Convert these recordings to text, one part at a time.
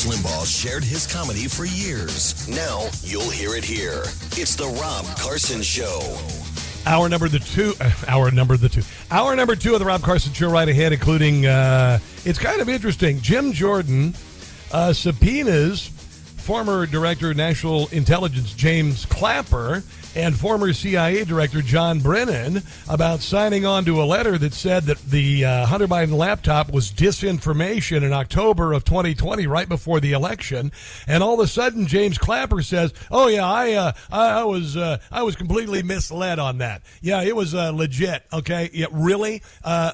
Rush Limbaugh shared his comedy for years. Now you'll hear it here. It's the Rob Carson Show. Hour number the two. Uh, hour number the two. Hour number two of the Rob Carson Show right ahead, including. Uh, it's kind of interesting. Jim Jordan uh, subpoenas former Director of National Intelligence James Clapper and former CIA Director John Brennan about signing on to a letter that said that the uh, Hunter Biden laptop was disinformation in October of 2020, right before the election. And all of a sudden, James Clapper says, "Oh yeah, I uh, I, was uh, I was completely misled on that. Yeah, it was uh, legit. Okay, yeah, really." Uh,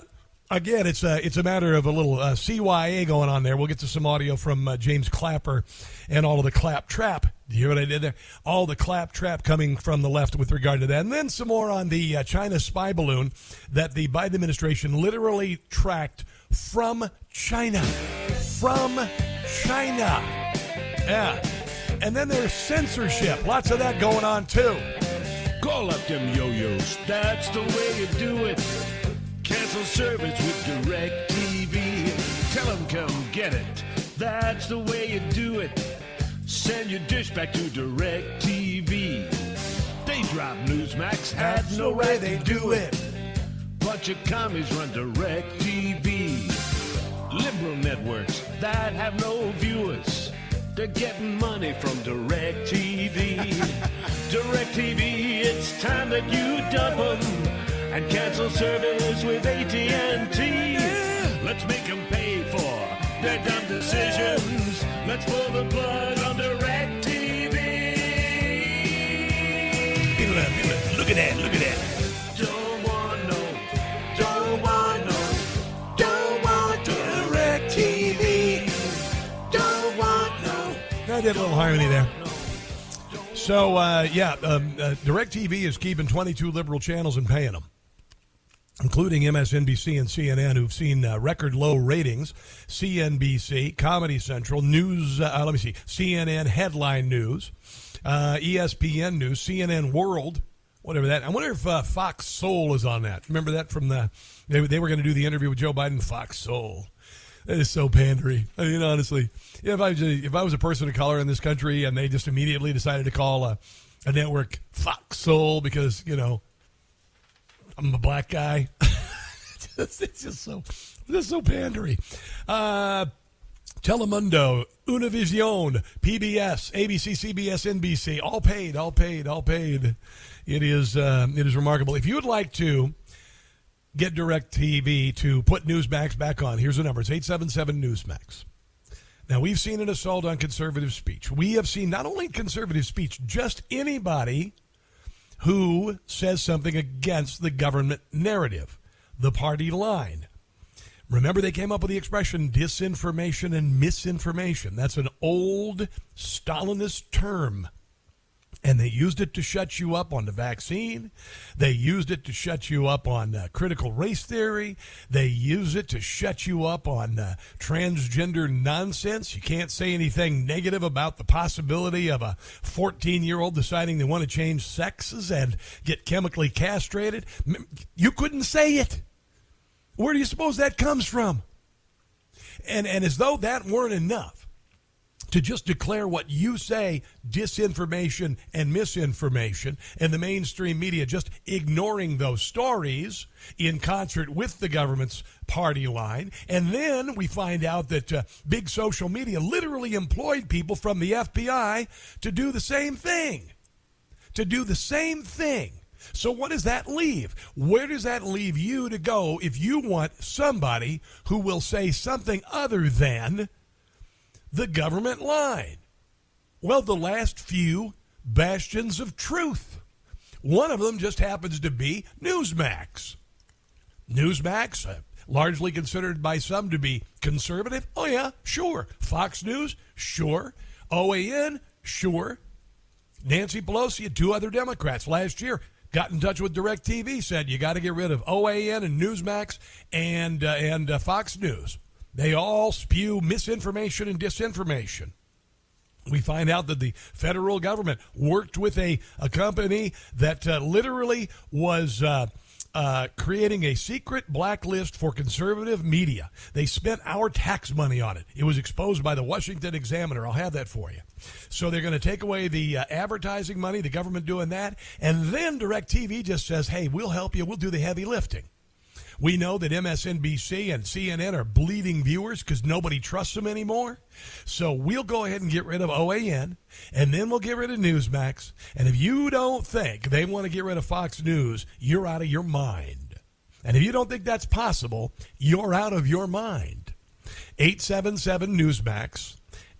again, it's a it's a matter of a little uh, CYA going on there. We'll get to some audio from James Clapper and all of the clap trap. You hear what I did there? All the claptrap coming from the left with regard to that, and then some more on the uh, China spy balloon that the Biden administration literally tracked from China, from China. Yeah, and then there's censorship. Lots of that going on too. Call up them yo-yos. That's the way you do it. Cancel service with Direct TV. Tell them come get it. That's the way you do it. Send your dish back to Direct TV. They drop Newsmax. Had no right they do it. Bunch of commies run Direct TV. Liberal networks that have no viewers. They're getting money from Direct TV. Direct TV, it's time that you dump them and cancel service with AT&T. Let's make them pay for their dumb decisions. Pull the plug on Direct TV. Look at that! Look at that! Don't want no, don't want no, don't want Direct TV. Don't want no. I did a little harmony there. So uh, yeah, um, uh, Directv is keeping 22 liberal channels and paying them including MSNBC and CNN, who've seen uh, record low ratings. CNBC, Comedy Central, News, uh, let me see, CNN Headline News, uh, ESPN News, CNN World, whatever that. I wonder if uh, Fox Soul is on that. Remember that from the, they, they were going to do the interview with Joe Biden, Fox Soul. That is so pandery. I mean, honestly, if I if I was a person of color in this country and they just immediately decided to call a, a network Fox Soul because you know I'm a black guy. it's just so just so pandery. Uh, Telemundo, Univision, PBS, ABC, CBS, NBC, all paid, all paid, all paid. It is uh, it is remarkable. If you would like to get Direct TV to put Newsmax back on, here's the number: it's eight seven seven Newsmax. Now we've seen an assault on conservative speech. We have seen not only conservative speech, just anybody who says something against the government narrative, the party line. Remember, they came up with the expression disinformation and misinformation. That's an old Stalinist term. And they used it to shut you up on the vaccine. They used it to shut you up on uh, critical race theory. They use it to shut you up on uh, transgender nonsense. You can't say anything negative about the possibility of a 14 year old deciding they want to change sexes and get chemically castrated. You couldn't say it. Where do you suppose that comes from? And, and as though that weren't enough to just declare what you say disinformation and misinformation and the mainstream media just ignoring those stories in concert with the government's party line and then we find out that uh, big social media literally employed people from the FBI to do the same thing to do the same thing so, what does that leave? Where does that leave you to go if you want somebody who will say something other than the government line? Well, the last few bastions of truth. One of them just happens to be Newsmax. Newsmax, uh, largely considered by some to be conservative. Oh, yeah, sure. Fox News, sure. OAN, sure. Nancy Pelosi and two other Democrats last year got in touch with DirecTV, said you got to get rid of OAN and Newsmax and uh, and uh, Fox News. They all spew misinformation and disinformation. We find out that the federal government worked with a, a company that uh, literally was uh, uh, creating a secret blacklist for conservative media. They spent our tax money on it. It was exposed by the Washington Examiner. I'll have that for you. So they're going to take away the uh, advertising money, the government doing that, and then DirecTV just says, "Hey, we'll help you. We'll do the heavy lifting." We know that MSNBC and CNN are bleeding viewers because nobody trusts them anymore. So we'll go ahead and get rid of OAN, and then we'll get rid of Newsmax. And if you don't think they want to get rid of Fox News, you're out of your mind. And if you don't think that's possible, you're out of your mind. 877 Newsmax,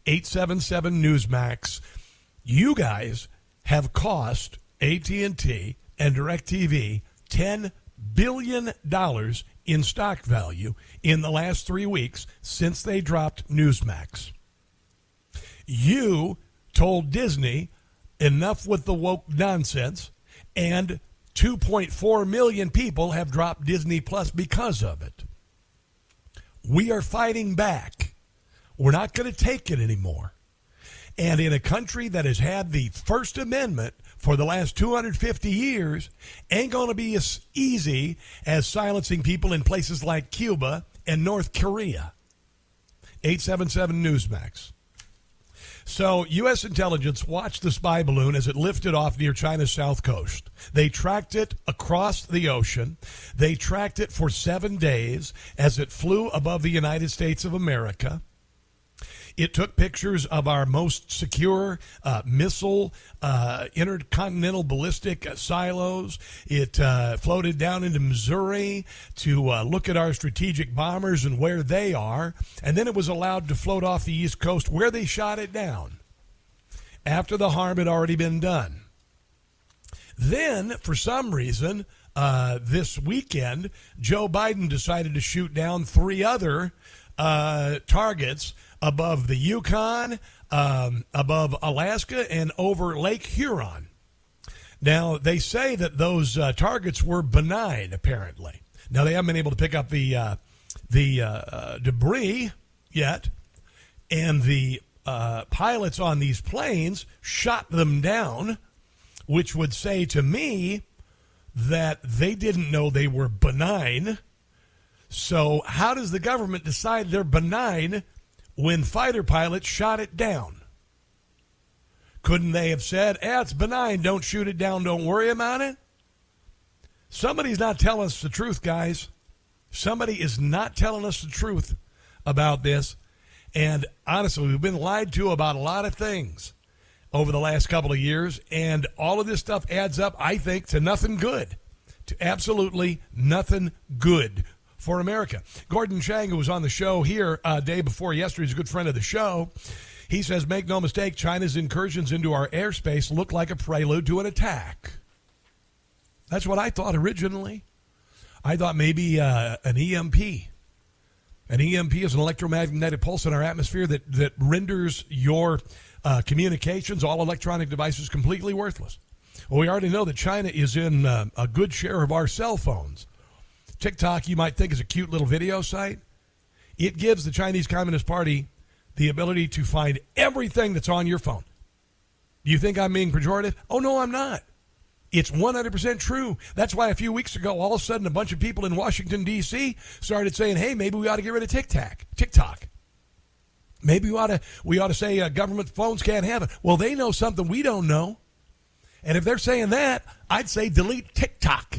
877 Newsmax. You guys have cost AT&T and DirecTV 10 billion dollars in stock value in the last three weeks since they dropped Newsmax. You told Disney enough with the woke nonsense, and 2.4 million people have dropped Disney Plus because of it. We are fighting back. We're not going to take it anymore. And in a country that has had the First Amendment for the last 250 years ain't going to be as easy as silencing people in places like Cuba and North Korea. 877 Newsmax. So, U.S. intelligence watched the spy balloon as it lifted off near China's south coast. They tracked it across the ocean. They tracked it for seven days as it flew above the United States of America. It took pictures of our most secure uh, missile uh, intercontinental ballistic silos. It uh, floated down into Missouri to uh, look at our strategic bombers and where they are. And then it was allowed to float off the East Coast where they shot it down after the harm had already been done. Then, for some reason, uh, this weekend, Joe Biden decided to shoot down three other uh, targets above the Yukon, um, above Alaska, and over Lake Huron. Now, they say that those uh, targets were benign, apparently. Now, they haven't been able to pick up the, uh, the uh, uh debris yet, and the uh, pilots on these planes shot them down, which would say to me that they didn't know they were benign. So, how does the government decide they're benign when fighter pilots shot it down. Couldn't they have said, eh, it's benign, don't shoot it down, don't worry about it? Somebody's not telling us the truth, guys. Somebody is not telling us the truth about this. And honestly, we've been lied to about a lot of things over the last couple of years. And all of this stuff adds up, I think, to nothing good. To absolutely nothing good for America. Gordon Chang, who was on the show here uh, day before yesterday, is a good friend of the show. He says, make no mistake, China's incursions into our airspace look like a prelude to an attack. That's what I thought originally. I thought maybe uh, an EMP. An EMP is an electromagnetic pulse in our atmosphere that, that renders your uh, communications, all electronic devices, completely worthless. Well, we already know that China is in uh, a good share of our cell phones. TikTok, you might think, is a cute little video site. It gives the Chinese Communist Party the ability to find everything that's on your phone. Do you think I'm being pejorative? Oh, no, I'm not. It's 100% true. That's why a few weeks ago, all of a sudden, a bunch of people in Washington, D.C. started saying, hey, maybe we ought to get rid of TikTok. TikTok. Maybe we ought to, we ought to say uh, government phones can't have it. Well, they know something we don't know. And if they're saying that, I'd say delete TikTok.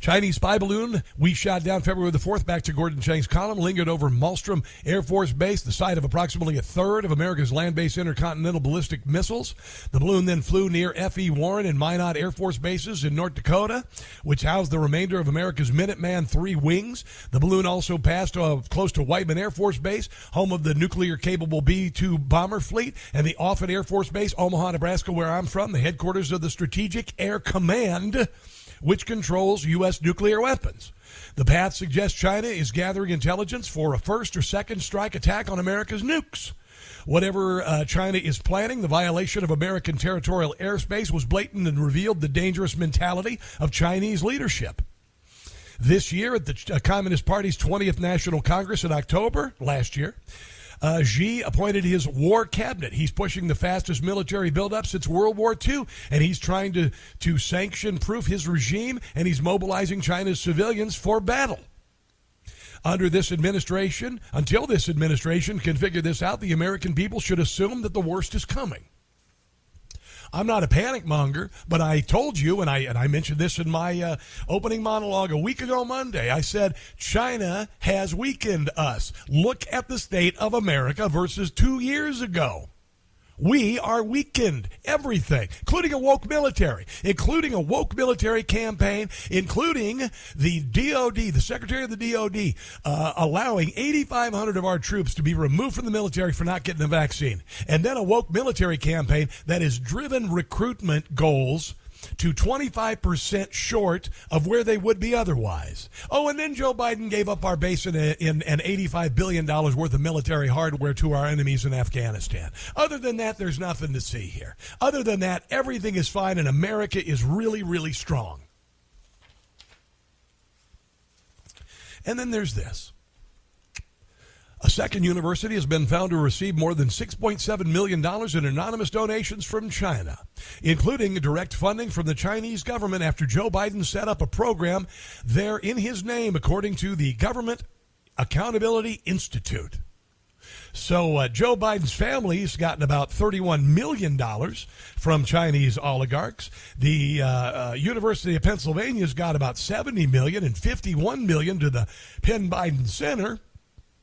Chinese spy balloon we shot down February the 4th back to Gordon Chang's column lingered over Malmstrom Air Force Base, the site of approximately a third of America's land based intercontinental ballistic missiles. The balloon then flew near F.E. Warren and Minot Air Force bases in North Dakota, which housed the remainder of America's Minuteman III wings. The balloon also passed uh, close to Whiteman Air Force Base, home of the nuclear capable B 2 bomber fleet, and the Offutt Air Force Base, Omaha, Nebraska, where I'm from, the headquarters of the Strategic Air Command which controls U.S. nuclear weapons. The path suggests China is gathering intelligence for a first or second strike attack on America's nukes. Whatever uh, China is planning, the violation of American territorial airspace was blatant and revealed the dangerous mentality of Chinese leadership. This year, at the uh, Communist Party's 20th National Congress in October last year, uh, Xi appointed his war cabinet. He's pushing the fastest military buildup since World War II, and he's trying to, to sanction proof his regime, and he's mobilizing China's civilians for battle. Under this administration, until this administration can figure this out, the American people should assume that the worst is coming. I'm not a panic monger, but I told you, and I and I mentioned this in my uh, opening monologue a week ago Monday. I said China has weakened us. Look at the state of America versus two years ago. We are weakened. Everything, including a woke military, including a woke military campaign, including the DOD, the Secretary of the DOD, uh, allowing 8,500 of our troops to be removed from the military for not getting the vaccine. And then a woke military campaign that has driven recruitment goals to 25% short of where they would be otherwise. Oh, and then Joe Biden gave up our base in, a, in an $85 billion worth of military hardware to our enemies in Afghanistan. Other than that, there's nothing to see here. Other than that, everything is fine and America is really, really strong. And then there's this. A second university has been found to receive more than $6.7 million in anonymous donations from China, including direct funding from the Chinese government after Joe Biden set up a program there in his name, according to the Government Accountability Institute. So uh, Joe Biden's family's gotten about $31 million from Chinese oligarchs. The uh, uh, University of Pennsylvania's got about $70 million and $51 million to the Penn Biden Center.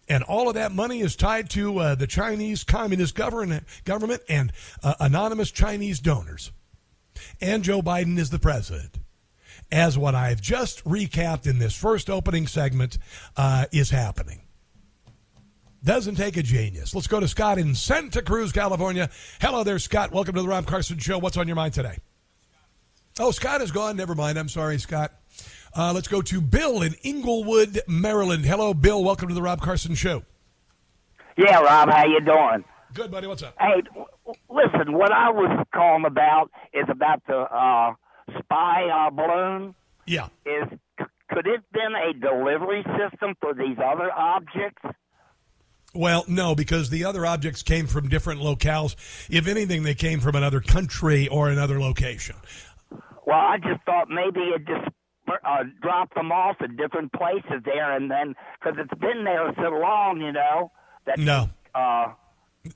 And all of that money is tied to uh, the Chinese Communist government, government and uh, anonymous Chinese donors. And Joe Biden is the president. As what I've just recapped in this first opening segment uh, is happening. Doesn't take a genius. Let's go to Scott in Santa Cruz, California. Hello there, Scott. Welcome to the Rob Carson Show. What's on your mind today? Oh, Scott is gone. Never mind. I'm sorry, Scott. Uh, let's go to Bill in Inglewood, Maryland. Hello, Bill. Welcome to the Rob Carson Show. Yeah, Rob, how you doing? Good, buddy. What's up? Hey, listen, what I was calling about is about the uh, spy uh, balloon. Yeah. Is could it been a delivery system for these other objects? Well, no, because the other objects came from different locales. If anything, they came from another country or another location. Well, I just thought maybe it just uh, drop them off at different places there, and then because it's been there so long, you know. That, no. Uh,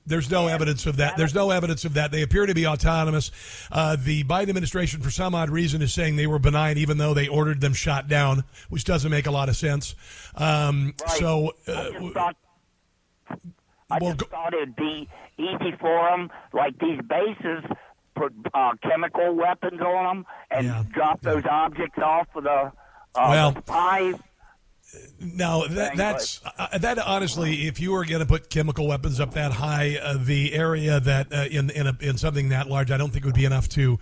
there's no evidence of that. There's no evidence of that. They appear to be autonomous. Uh, the Biden administration, for some odd reason, is saying they were benign, even though they ordered them shot down, which doesn't make a lot of sense. Um, right. So, uh, I just thought, I well, just thought it'd be easy for them, like these bases uh, chemical weapons on them and yeah. drop those yeah. objects off of the, uh, well, the spy. No, that, that's uh, that. Honestly, if you were going to put chemical weapons up that high, uh, the area that uh, in in, a, in something that large, I don't think would be enough to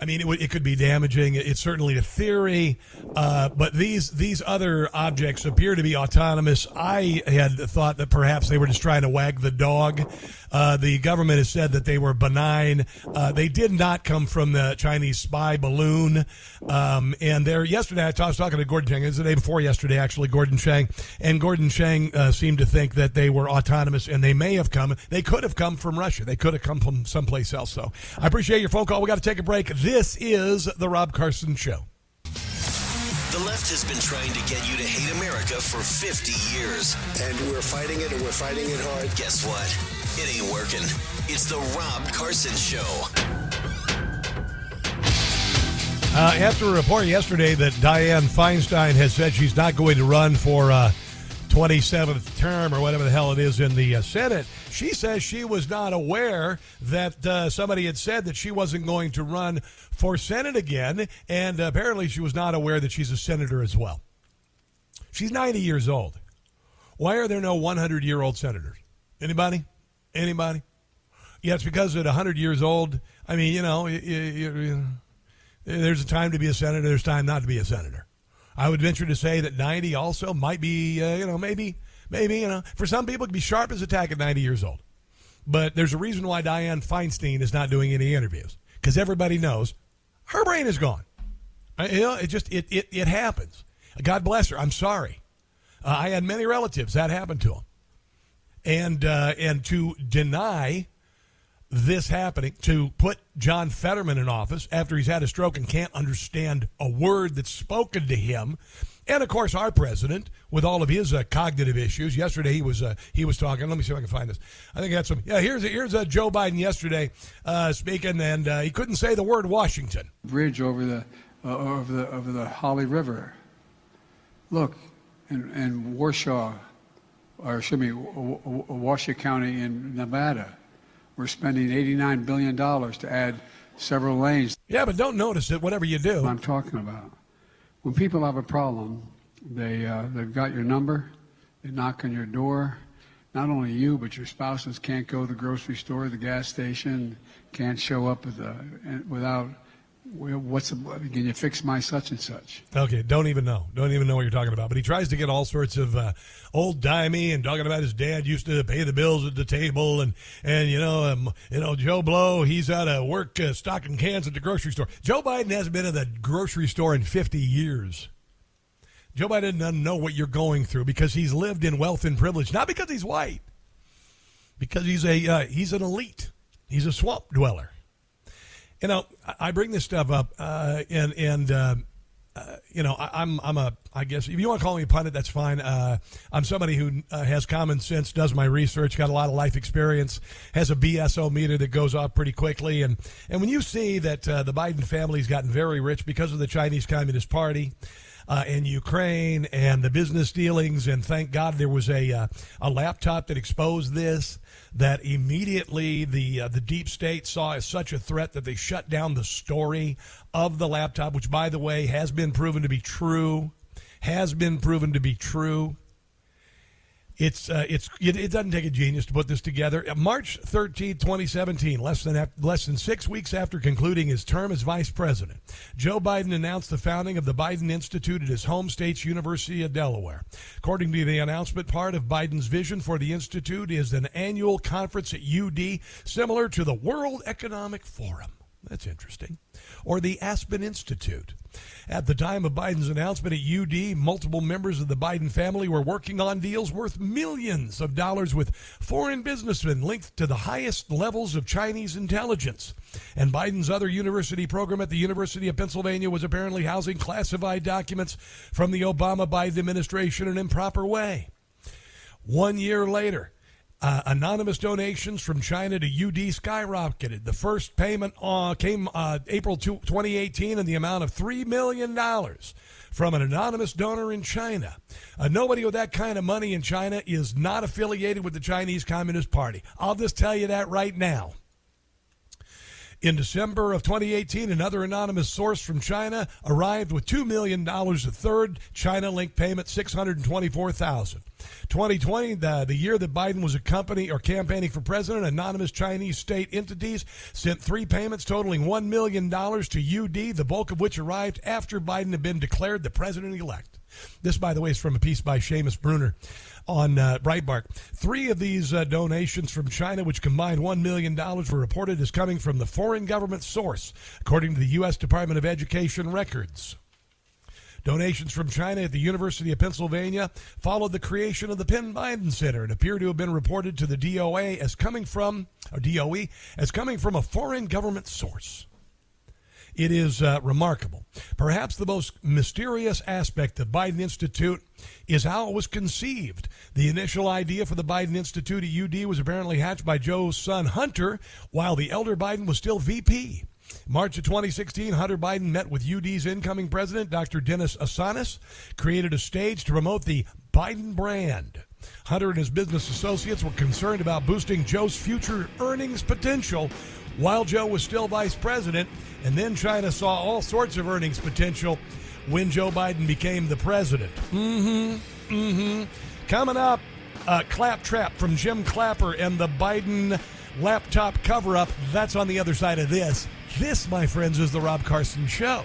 I mean, it, w- it could be damaging. It's certainly a theory, uh, but these these other objects appear to be autonomous. I had thought that perhaps they were just trying to wag the dog. Uh, the government has said that they were benign. Uh, they did not come from the Chinese spy balloon. Um, and there, yesterday, I, t- I was talking to Gordon Chang. It was the day before yesterday, actually, Gordon Chang. And Gordon Chang uh, seemed to think that they were autonomous, and they may have come. They could have come from Russia. They could have come from someplace else. So I appreciate your phone call. We got to take a break. This is the Rob Carson Show. The left has been trying to get you to hate America for 50 years. And we're fighting it, and we're fighting it hard. Guess what? It ain't working. It's the Rob Carson Show. Uh, after a report yesterday that Dianne Feinstein has said she's not going to run for uh, 27th term or whatever the hell it is in the uh, Senate, she says she was not aware that uh, somebody had said that she wasn't going to run for Senate again, and apparently she was not aware that she's a senator as well. She's 90 years old. Why are there no 100 year old senators? Anybody? Anybody? Yeah, it's because at 100 years old, I mean, you know, you, you, you, there's a time to be a senator, there's time not to be a senator. I would venture to say that 90 also might be, uh, you know, maybe, maybe, you know, for some people it can be sharp as a tack at 90 years old. But there's a reason why Dianne Feinstein is not doing any interviews because everybody knows her brain is gone. Uh, you know, it just, it, it, it happens. God bless her. I'm sorry. Uh, I had many relatives that happened to them. And, uh, and to deny this happening to put John Fetterman in office after he's had a stroke and can't understand a word that's spoken to him. And of course, our president, with all of his uh, cognitive issues. Yesterday, he was uh, he was talking. Let me see if I can find this. I think that's some. Yeah, here's here's uh, Joe Biden yesterday uh, speaking, and uh, he couldn't say the word Washington. Bridge over the uh, over the over the Holly River. Look, and, in Warsaw, or excuse me, Washoe County in Nevada we're spending $89 billion to add several lanes. Yeah, but don't notice it, whatever you do. I'm talking about. When people have a problem, they, uh, they've got your number, they knock on your door. Not only you, but your spouses can't go to the grocery store, the gas station, can't show up the, without what's the, can you fix my such and such? Okay, don't even know. Don't even know what you're talking about. But he tries to get all sorts of uh, old dimey and talking about his dad used to pay the bills at the table and and you know um, you know Joe Blow he's out of work uh, stocking cans at the grocery store. Joe Biden hasn't been in the grocery store in 50 years. Joe Biden doesn't know what you're going through because he's lived in wealth and privilege, not because he's white, because he's a uh, he's an elite. He's a swamp dweller you know, I bring this stuff up, uh, and and uh, uh, you know, I, am I'm, I'm a I guess if you want to call me a pundit, that's fine. Uh, I'm somebody who uh, has common sense, does my research, got a lot of life experience, has a BSO meter that goes off pretty quickly, and and when you see that uh, the Biden family's gotten very rich because of the Chinese Communist Party uh, in Ukraine and the business dealings. And thank God there was a uh, a laptop that exposed this. That immediately the uh, the deep state saw as such a threat that they shut down the story of the laptop, which by the way has been proven to be true, has been proven to be true. It's uh, it's it, it, doesn't take a genius to put this together. March 13, 2017, less than less than 6 weeks after concluding his term as vice president, Joe Biden announced the founding of the Biden Institute at his home state's University of Delaware. According to the announcement, part of Biden's vision for the institute is an annual conference at UD similar to the World Economic Forum. That's interesting. Or the Aspen Institute. At the time of Biden's announcement at UD, multiple members of the Biden family were working on deals worth millions of dollars with foreign businessmen linked to the highest levels of Chinese intelligence. And Biden's other university program at the University of Pennsylvania was apparently housing classified documents from the Obama Biden administration in an improper way. One year later, uh, anonymous donations from China to UD skyrocketed. The first payment uh, came uh, April 2018 in the amount of $3 million from an anonymous donor in China. Uh, nobody with that kind of money in China is not affiliated with the Chinese Communist Party. I'll just tell you that right now. In December of 2018, another anonymous source from China arrived with $2 million, a third China link payment, 624000 2020, the, the year that Biden was a company or campaigning for president, anonymous Chinese state entities sent three payments totaling $1 million to UD, the bulk of which arrived after Biden had been declared the president elect. This, by the way, is from a piece by Seamus Bruner on uh, Breitbart. Three of these uh, donations from China, which combined $1 million, were reported as coming from the foreign government source, according to the U.S. Department of Education records. Donations from China at the University of Pennsylvania followed the creation of the Penn Biden Center and appear to have been reported to the DOA as coming from, or DOE, as coming from a foreign government source. It is uh, remarkable. Perhaps the most mysterious aspect of Biden Institute is how it was conceived. The initial idea for the Biden Institute at UD was apparently hatched by Joe's son Hunter while the elder Biden was still VP. March of 2016, Hunter Biden met with UD's incoming president, Dr. Dennis Assanis, created a stage to promote the Biden brand. Hunter and his business associates were concerned about boosting Joe's future earnings potential while Joe was still vice president, and then China saw all sorts of earnings potential when Joe Biden became the president. Mm hmm. Mm hmm. Coming up, uh, Claptrap from Jim Clapper and the Biden laptop cover up. That's on the other side of this. This, my friends, is the Rob Carson Show.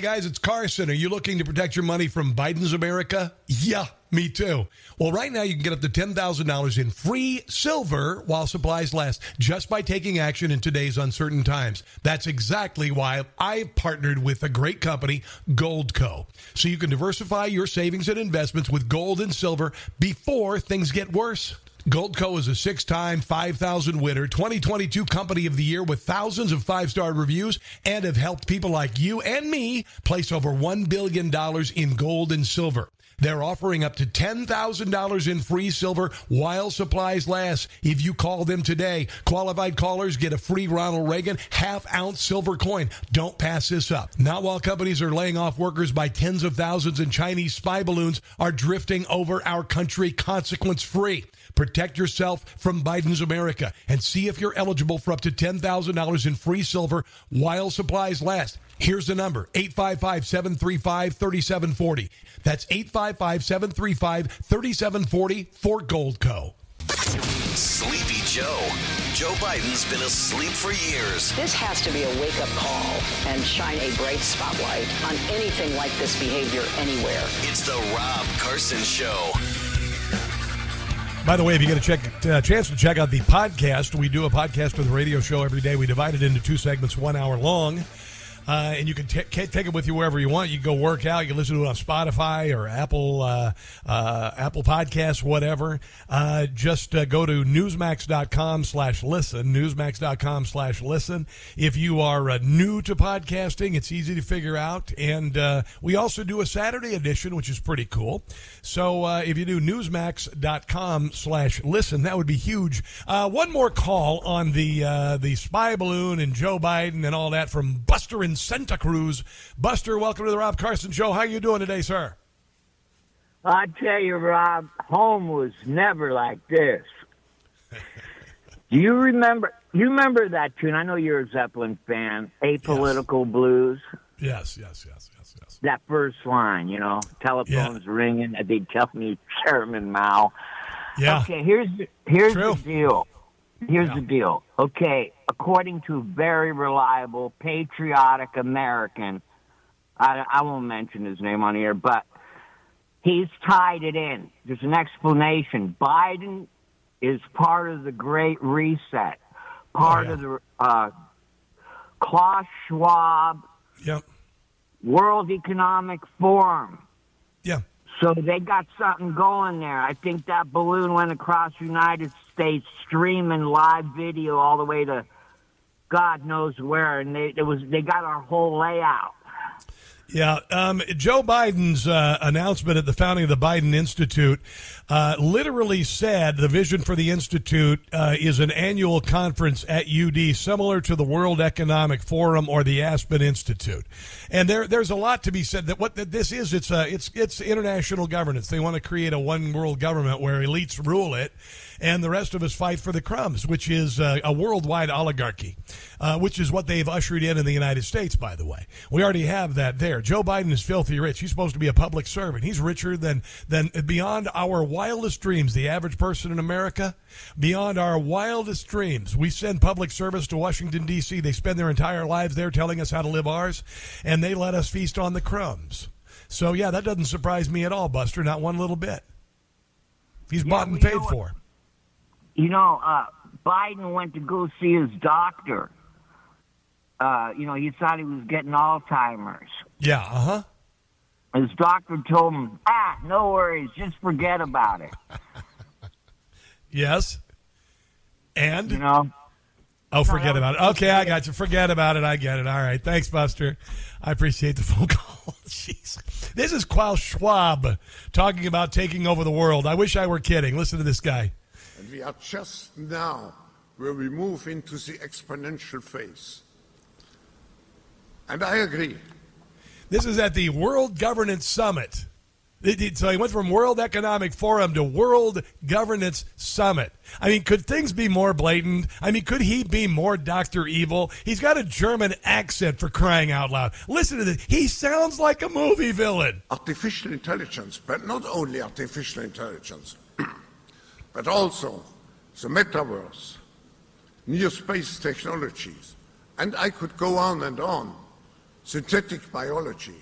Hey guys, it's Carson. Are you looking to protect your money from Biden's America? Yeah, me too. Well, right now you can get up to $10,000 in free silver while supplies last just by taking action in today's uncertain times. That's exactly why I've partnered with a great company, Goldco. So you can diversify your savings and investments with gold and silver before things get worse. Goldco is a six time 5,000 winner, 2022 Company of the Year with thousands of five star reviews and have helped people like you and me place over $1 billion in gold and silver. They're offering up to $10,000 in free silver while supplies last. If you call them today, qualified callers get a free Ronald Reagan half ounce silver coin. Don't pass this up. Not while companies are laying off workers by tens of thousands and Chinese spy balloons are drifting over our country consequence free. Protect yourself from Biden's America and see if you're eligible for up to $10,000 in free silver while supplies last. Here's the number 855 735 3740. That's 855 735 3740 for Goldco. Sleepy Joe. Joe Biden's been asleep for years. This has to be a wake up call and shine a bright spotlight on anything like this behavior anywhere. It's the Rob Carson Show. By the way, if you get a check, uh, chance to check out the podcast, we do a podcast with a radio show every day. We divide it into two segments, one hour long. Uh, and you can t- take it with you wherever you want. You can go work out. You can listen to it on Spotify or Apple uh, uh, Apple Podcasts, whatever. Uh, just uh, go to newsmax.com slash listen, newsmax.com slash listen. If you are uh, new to podcasting, it's easy to figure out. And we also do a Saturday edition, which is pretty cool. So if you do newsmax.com slash listen, that would be huge. one more call on the, the spy balloon and Joe Biden and all that from Buster in Santa Cruz. Buster, welcome to the Rob Carson Show. How are you doing today, sir? I tell you, Rob, home was never like this. Do you remember? You remember that tune? I know you're a Zeppelin fan. Apolitical yes. blues. Yes, yes, yes, yes, yes. That first line, you know, telephones yeah. ringing, they tell me Chairman Mao. Yeah. Okay, here's here's True. the deal. Here's yeah. the deal. Okay, according to a very reliable, patriotic American, I, I won't mention his name on here, but he's tied it in. There's an explanation. Biden is part of the Great Reset, part oh, yeah. of the uh, Klaus Schwab yep. World Economic Forum. Yeah. So they got something going there. I think that balloon went across the United States, streaming live video all the way to God knows where, and they it was they got our whole layout. Yeah, um, Joe Biden's uh, announcement at the founding of the Biden Institute uh, literally said the vision for the institute uh, is an annual conference at UD, similar to the World Economic Forum or the Aspen Institute. And there, there's a lot to be said that what this is. It's a, it's it's international governance. They want to create a one world government where elites rule it and the rest of us fight for the crumbs, which is uh, a worldwide oligarchy, uh, which is what they've ushered in in the United States, by the way. We already have that there. Joe Biden is filthy rich. He's supposed to be a public servant. He's richer than, than beyond our wildest dreams, the average person in America, beyond our wildest dreams. We send public service to Washington, D.C., they spend their entire lives there telling us how to live ours, and they let us feast on the crumbs. So, yeah, that doesn't surprise me at all, Buster, not one little bit. He's yeah, bought and paid for. You know, uh, Biden went to go see his doctor. Uh, you know, he thought he was getting Alzheimer's. Yeah, uh huh. His doctor told him, ah, no worries, just forget about it. yes. And? You know? Oh, forget about it. Okay, I got you. Forget about it. I get it. All right. Thanks, Buster. I appreciate the phone call. Jeez. This is Klaus Schwab talking about taking over the world. I wish I were kidding. Listen to this guy. And we are just now where we move into the exponential phase. And I agree. This is at the World Governance Summit. So he went from World Economic Forum to World Governance Summit. I mean, could things be more blatant? I mean, could he be more Dr. Evil? He's got a German accent for crying out loud. Listen to this. He sounds like a movie villain. Artificial intelligence, but not only artificial intelligence, but also the metaverse, new space technologies, and I could go on and on. Synthetic biology.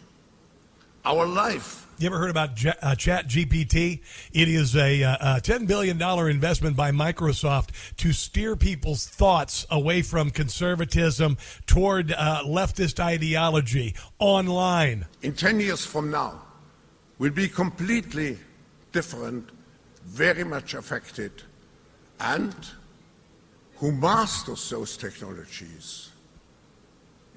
Our life you ever heard about J- uh, Chat GPT? It is a, uh, a $10 billion investment by Microsoft to steer people's thoughts away from conservatism toward uh, leftist ideology online. In 10 years from now, we'll be completely different, very much affected, and who masters those technologies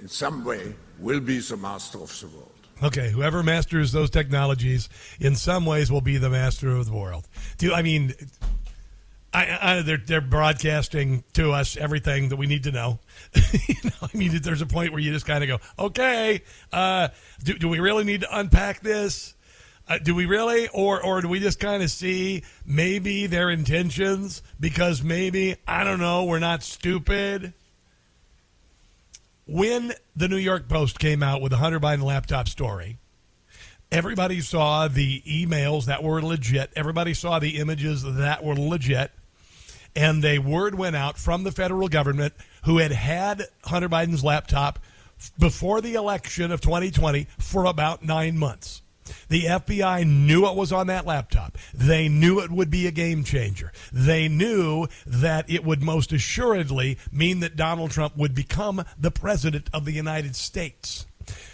in some way will be the master of the world. Okay, whoever masters those technologies in some ways will be the master of the world. Do I mean I, I, they're they're broadcasting to us everything that we need to know. you know I mean, there's a point where you just kind of go, okay, uh, do, do we really need to unpack this? Uh, do we really, or or do we just kind of see maybe their intentions because maybe I don't know, we're not stupid when the New York Post came out with the Hunter Biden laptop story, everybody saw the emails that were legit. Everybody saw the images that were legit. And a word went out from the federal government who had had Hunter Biden's laptop before the election of 2020 for about nine months. The FBI knew what was on that laptop. They knew it would be a game changer. They knew that it would most assuredly mean that Donald Trump would become the president of the United States.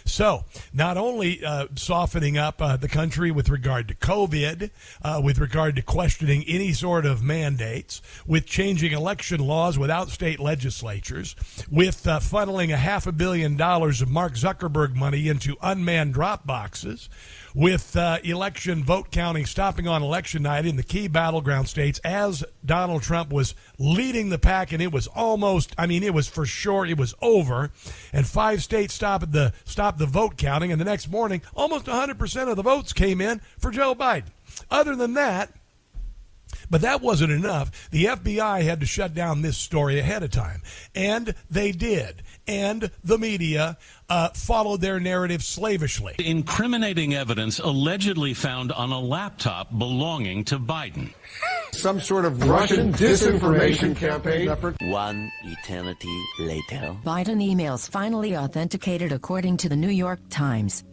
So, not only uh, softening up uh, the country with regard to COVID, uh, with regard to questioning any sort of mandates, with changing election laws without state legislatures, with uh, funneling a half a billion dollars of Mark Zuckerberg money into unmanned drop boxes, with uh, election vote counting stopping on election night in the key battleground states as Donald Trump was leading the pack, and it was almost, I mean, it was for sure, it was over. And five states stopped the stopped the vote counting, and the next morning, almost 100% of the votes came in for Joe Biden. Other than that, but that wasn't enough. The FBI had to shut down this story ahead of time. And they did. And the media uh, followed their narrative slavishly. Incriminating evidence allegedly found on a laptop belonging to Biden. Some sort of Russian disinformation campaign effort. One eternity later. Biden emails finally authenticated according to the New York Times.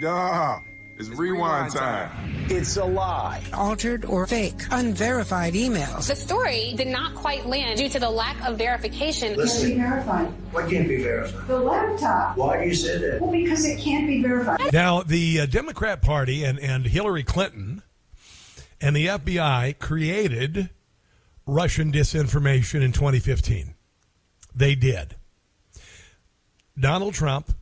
Duh. It's rewind time. It's a lie. Altered or fake, unverified emails. The story did not quite land due to the lack of verification. Listen, can't be verified. What can't be verified? The laptop. Why do you say that? Well, because it can't be verified. Now, the uh, Democrat Party and, and Hillary Clinton and the FBI created Russian disinformation in 2015. They did. Donald Trump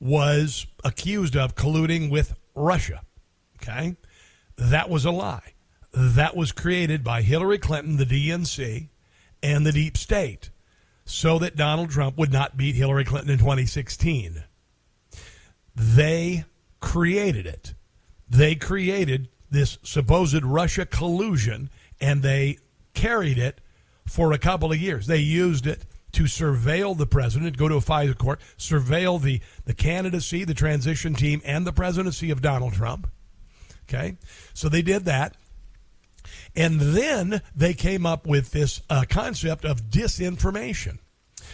was accused of colluding with Russia. Okay? That was a lie. That was created by Hillary Clinton, the DNC, and the deep state so that Donald Trump would not beat Hillary Clinton in 2016. They created it. They created this supposed Russia collusion and they carried it for a couple of years. They used it to surveil the president, go to a FISA court, surveil the, the candidacy, the transition team, and the presidency of Donald Trump. Okay? So they did that. And then they came up with this uh, concept of disinformation.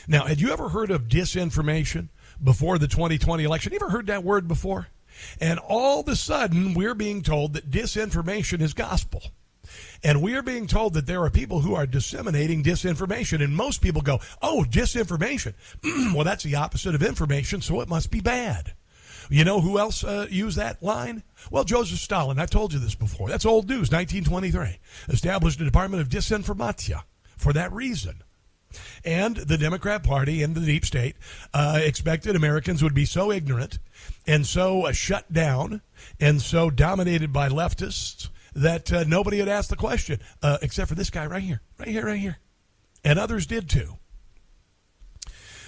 Now, had you ever heard of disinformation before the 2020 election? You ever heard that word before? And all of a sudden, we're being told that disinformation is gospel. And we are being told that there are people who are disseminating disinformation. And most people go, oh, disinformation. well, that's the opposite of information, so it must be bad. You know who else uh, used that line? Well, Joseph Stalin. I've told you this before. That's old news, 1923. Established the Department of Disinformatia for that reason. And the Democrat Party and the deep state uh, expected Americans would be so ignorant and so uh, shut down and so dominated by leftists that uh, nobody had asked the question, uh, except for this guy right here, right here, right here. And others did too.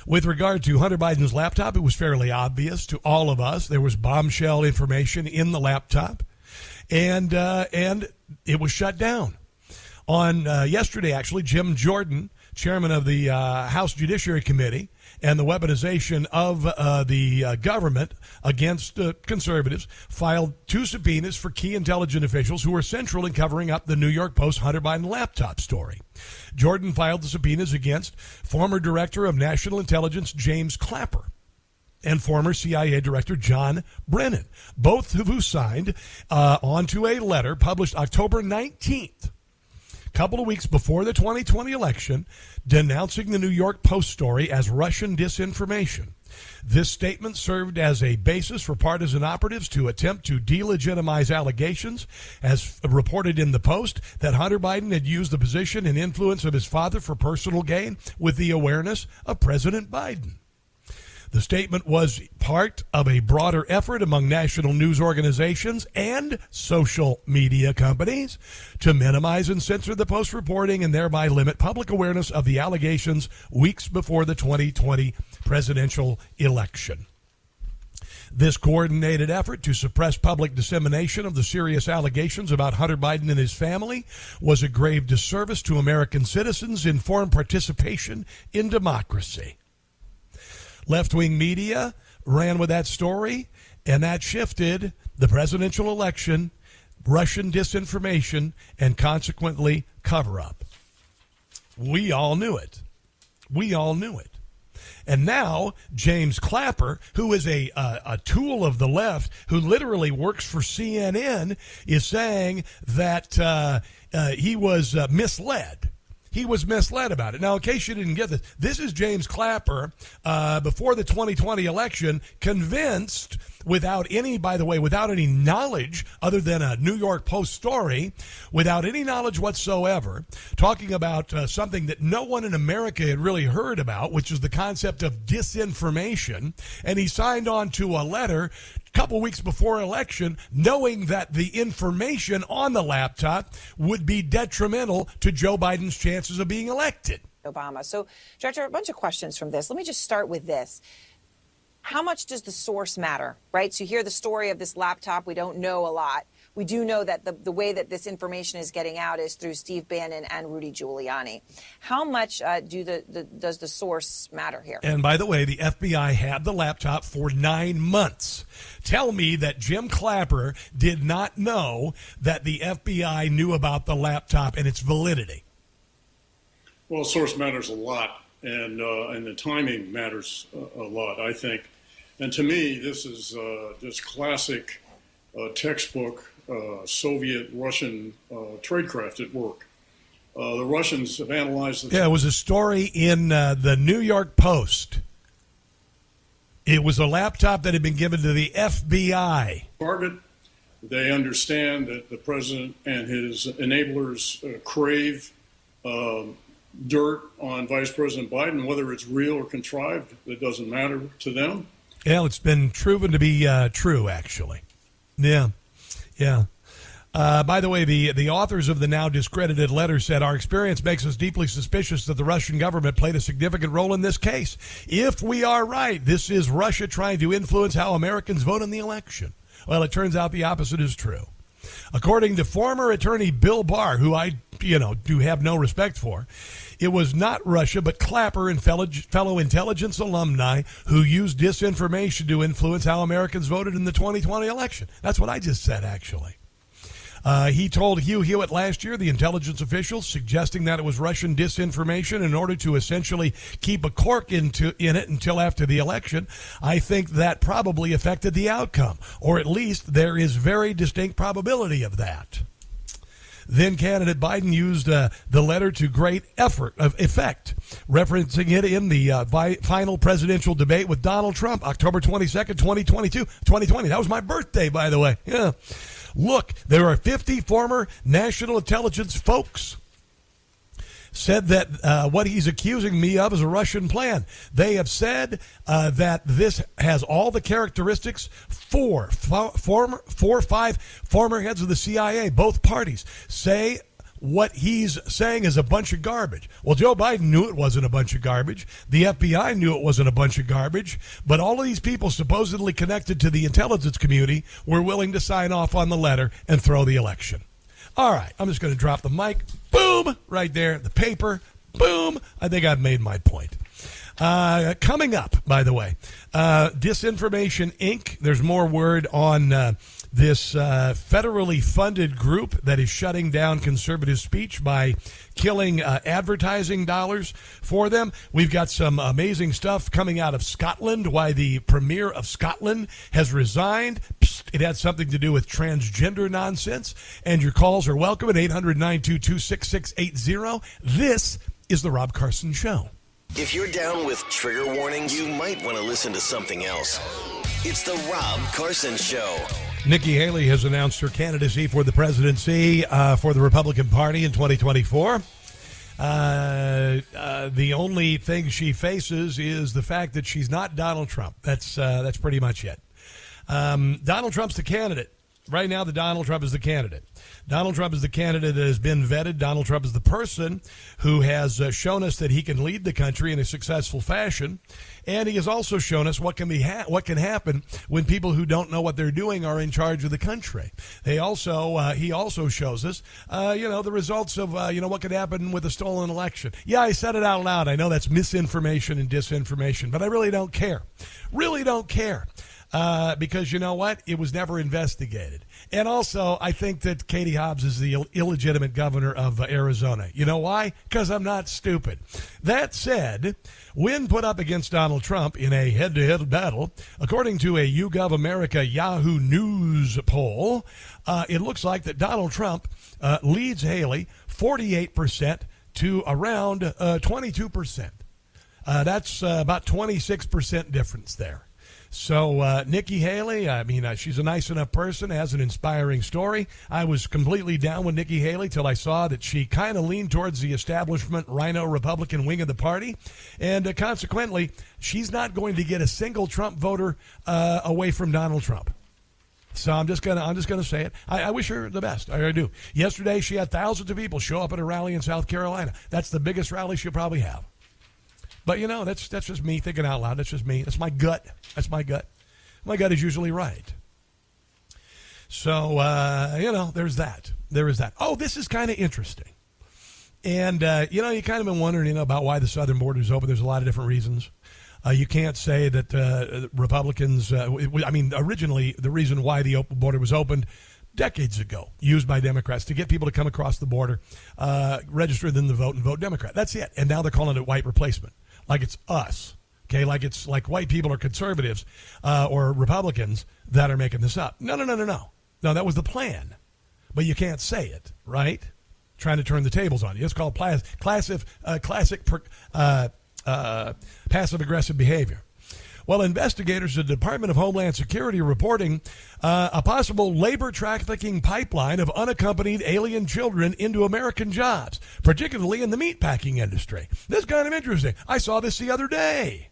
With regard to Hunter Biden's laptop, it was fairly obvious to all of us. There was bombshell information in the laptop, and uh, and it was shut down. On uh, yesterday, actually, Jim Jordan, chairman of the uh, House Judiciary Committee, and the weaponization of uh, the uh, government against uh, conservatives filed two subpoenas for key intelligence officials who were central in covering up the New York Post Hunter Biden laptop story. Jordan filed the subpoenas against former director of national intelligence James Clapper and former CIA Director John Brennan, both of who signed uh, onto a letter published October 19th couple of weeks before the 2020 election, denouncing the New York Post story as Russian disinformation. This statement served as a basis for partisan operatives to attempt to delegitimize allegations, as reported in the Post, that Hunter Biden had used the position and influence of his father for personal gain with the awareness of President Biden. The statement was part of a broader effort among national news organizations and social media companies to minimize and censor the post reporting and thereby limit public awareness of the allegations weeks before the 2020 presidential election. This coordinated effort to suppress public dissemination of the serious allegations about Hunter Biden and his family was a grave disservice to American citizens' informed participation in democracy. Left wing media ran with that story, and that shifted the presidential election, Russian disinformation, and consequently cover up. We all knew it. We all knew it. And now James Clapper, who is a, a, tool of the left, who literally works for CNN, is saying that uh, uh, he was uh, misled he was misled about it. Now, in case you didn't get this, this is James Clapper uh, before the 2020 election, convinced without any, by the way, without any knowledge other than a New York Post story, without any knowledge whatsoever, talking about uh, something that no one in America had really heard about, which is the concept of disinformation. And he signed on to a letter a couple weeks before election, knowing that the information on the laptop would be detrimental to Joe Biden's chances of being elected. Obama. So, Director, a bunch of questions from this. Let me just start with this. How much does the source matter, right? So, you hear the story of this laptop. We don't know a lot we do know that the, the way that this information is getting out is through Steve Bannon and Rudy Giuliani. How much uh, do the, the, does the source matter here? And by the way, the FBI had the laptop for nine months. Tell me that Jim Clapper did not know that the FBI knew about the laptop and its validity. Well, source matters a lot, and uh, and the timing matters a, a, lot. I think, and to me, this is uh, just classic uh, textbook uh, Soviet Russian uh, tradecraft at work. Uh, the Russians have analyzed. The yeah, it was a story in the New York Post. It was a laptop that had been given to the FBI. Target. They understand that the president and his enablers uh, crave uh, dirt on Vice President Biden, whether it's real or contrived. It doesn't matter to them. Yeah, it's been proven to be uh, true, actually. Yeah. Yeah. Uh, by the way, the the authors of the now discredited letter said our experience makes us deeply suspicious that the Russian government played a significant role in this case. If we are right, this is Russia trying to influence how Americans vote in the election. Well, it turns out the opposite is true. According to former attorney Bill Barr, who I you know do have no respect for, it was not Russia but Clapper and fellow, fellow intelligence alumni who used disinformation to influence how Americans voted in the 2020 election. That's what I just said, actually. Uh, he told Hugh Hewitt last year, the intelligence officials, suggesting that it was Russian disinformation in order to essentially keep a cork into, in it until after the election. I think that probably affected the outcome, or at least there is very distinct probability of that. Then candidate Biden used uh, the letter to great effort of effect, referencing it in the uh, final presidential debate with Donald Trump, October 22nd, 2022, 2020. That was my birthday, by the way. Yeah. Look, there are 50 former national intelligence folks said that uh, what he's accusing me of is a Russian plan. They have said uh, that this has all the characteristics four, former, four or five former heads of the CIA, both parties, say what he's saying is a bunch of garbage. Well, Joe Biden knew it wasn't a bunch of garbage. The FBI knew it wasn't a bunch of garbage. But all of these people supposedly connected to the intelligence community were willing to sign off on the letter and throw the election. All right, I'm just going to drop the mic. Boom, right there. The paper. Boom. I think I've made my point. Uh, coming up, by the way, uh, Disinformation Inc. There's more word on uh, this uh, federally funded group that is shutting down conservative speech by killing uh, advertising dollars for them. We've got some amazing stuff coming out of Scotland, why the Premier of Scotland has resigned. Psst, it had something to do with transgender nonsense. And your calls are welcome at 800 922 6680. This is The Rob Carson Show. If you're down with trigger warnings, you might want to listen to something else. It's The Rob Carson Show. Nikki Haley has announced her candidacy for the presidency uh, for the Republican Party in 2024. Uh, uh, the only thing she faces is the fact that she's not Donald Trump. That's uh, that's pretty much it. Um, Donald Trump's the candidate. Right now, the Donald Trump is the candidate. Donald Trump is the candidate that has been vetted. Donald Trump is the person who has uh, shown us that he can lead the country in a successful fashion, and he has also shown us what can be ha- what can happen when people who don't know what they're doing are in charge of the country. They also uh, he also shows us, uh, you know, the results of uh, you know what could happen with a stolen election. Yeah, I said it out loud. I know that's misinformation and disinformation, but I really don't care. Really don't care. Uh, because you know what? It was never investigated. And also, I think that Katie Hobbs is the Ill- illegitimate governor of uh, Arizona. You know why? Because I'm not stupid. That said, when put up against Donald Trump in a head to head battle, according to a YouGov America Yahoo News poll, uh, it looks like that Donald Trump uh, leads Haley 48% to around 22%. Uh, that's uh, about 26% difference there. So, uh, Nikki Haley, I mean, uh, she's a nice enough person, has an inspiring story. I was completely down with Nikki Haley till I saw that she kind of leaned towards the establishment rhino Republican wing of the party. And uh, consequently, she's not going to get a single Trump voter uh, away from Donald Trump. So I'm just gonna I'm just gonna say it. I, I, wish her the best. I really do. Yesterday she had thousands of people show up at a rally in South Carolina. That's the biggest rally she'll probably have. But you know, that's that's just me thinking out loud. That's just me. That's my gut. That's my gut. My gut is usually right. So uh, you know, there's that. There is that. Oh, this is kind of interesting. And uh, you know, you kind of been wondering, you know, about why the southern border is open. There's a lot of different reasons. Uh, you can't say that uh, Republicans. Uh, I mean, originally the reason why the border was opened decades ago, used by Democrats to get people to come across the border, uh, register then the vote and vote Democrat. That's it. And now they're calling it white replacement like it's us. Okay, like it's like white people or conservatives uh, or Republicans that are making this up. No, no, no, no, no. No, that was the plan, but you can't say it, right? Trying to turn the tables on you. It's called plas- classic, uh, classic uh, uh, passive aggressive behavior. Well, investigators at the Department of Homeland Security reporting uh, a possible labor trafficking pipeline of unaccompanied alien children into American jobs, particularly in the meatpacking industry. This is kind of interesting. I saw this the other day.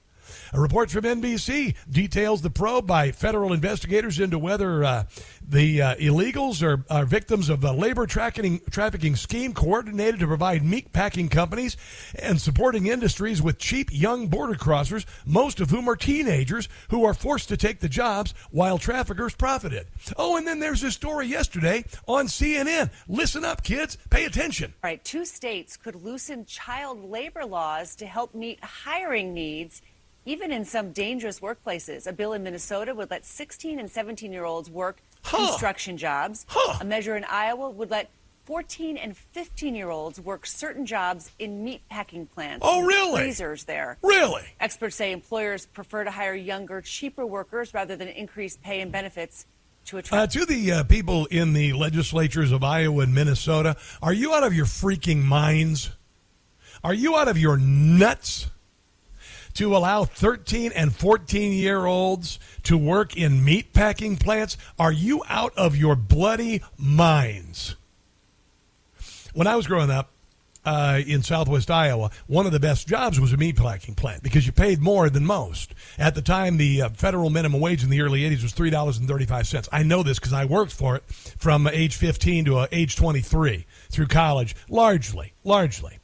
A report from NBC details the probe by federal investigators into whether uh, the uh, illegals are, are, victims of a labor tracking, trafficking scheme coordinated to provide meat packing companies and supporting industries with cheap young border crossers, most of whom are teenagers who are forced to take the jobs while traffickers profited. Oh, and then there's this story yesterday on CNN. Listen up, kids. Pay attention. All right, two states could loosen child labor laws to help meet hiring needs even in some dangerous workplaces. A bill in Minnesota would let 16 and 17 year olds work huh. construction jobs. Huh. A measure in Iowa would let 14 and 15 year olds work certain jobs in meat packing plants. Oh, really? Freezers there. Really? Experts say employers prefer to hire younger, cheaper workers rather than increase pay and benefits. To, attract- uh, to the uh, people in the legislatures of Iowa and Minnesota, are you out of your freaking minds? Are you out of your nuts? To allow 13 and 14 year olds to work in meat packing plants? Are you out of your bloody minds? When I was growing up, uh, in southwest Iowa, one of the best jobs was a meat packing plant because you paid more than most. At the time, the uh, federal minimum wage in the early 80s was $3.35. I know this because I worked for it from age 15 to uh, age 23 through college, largely, largely.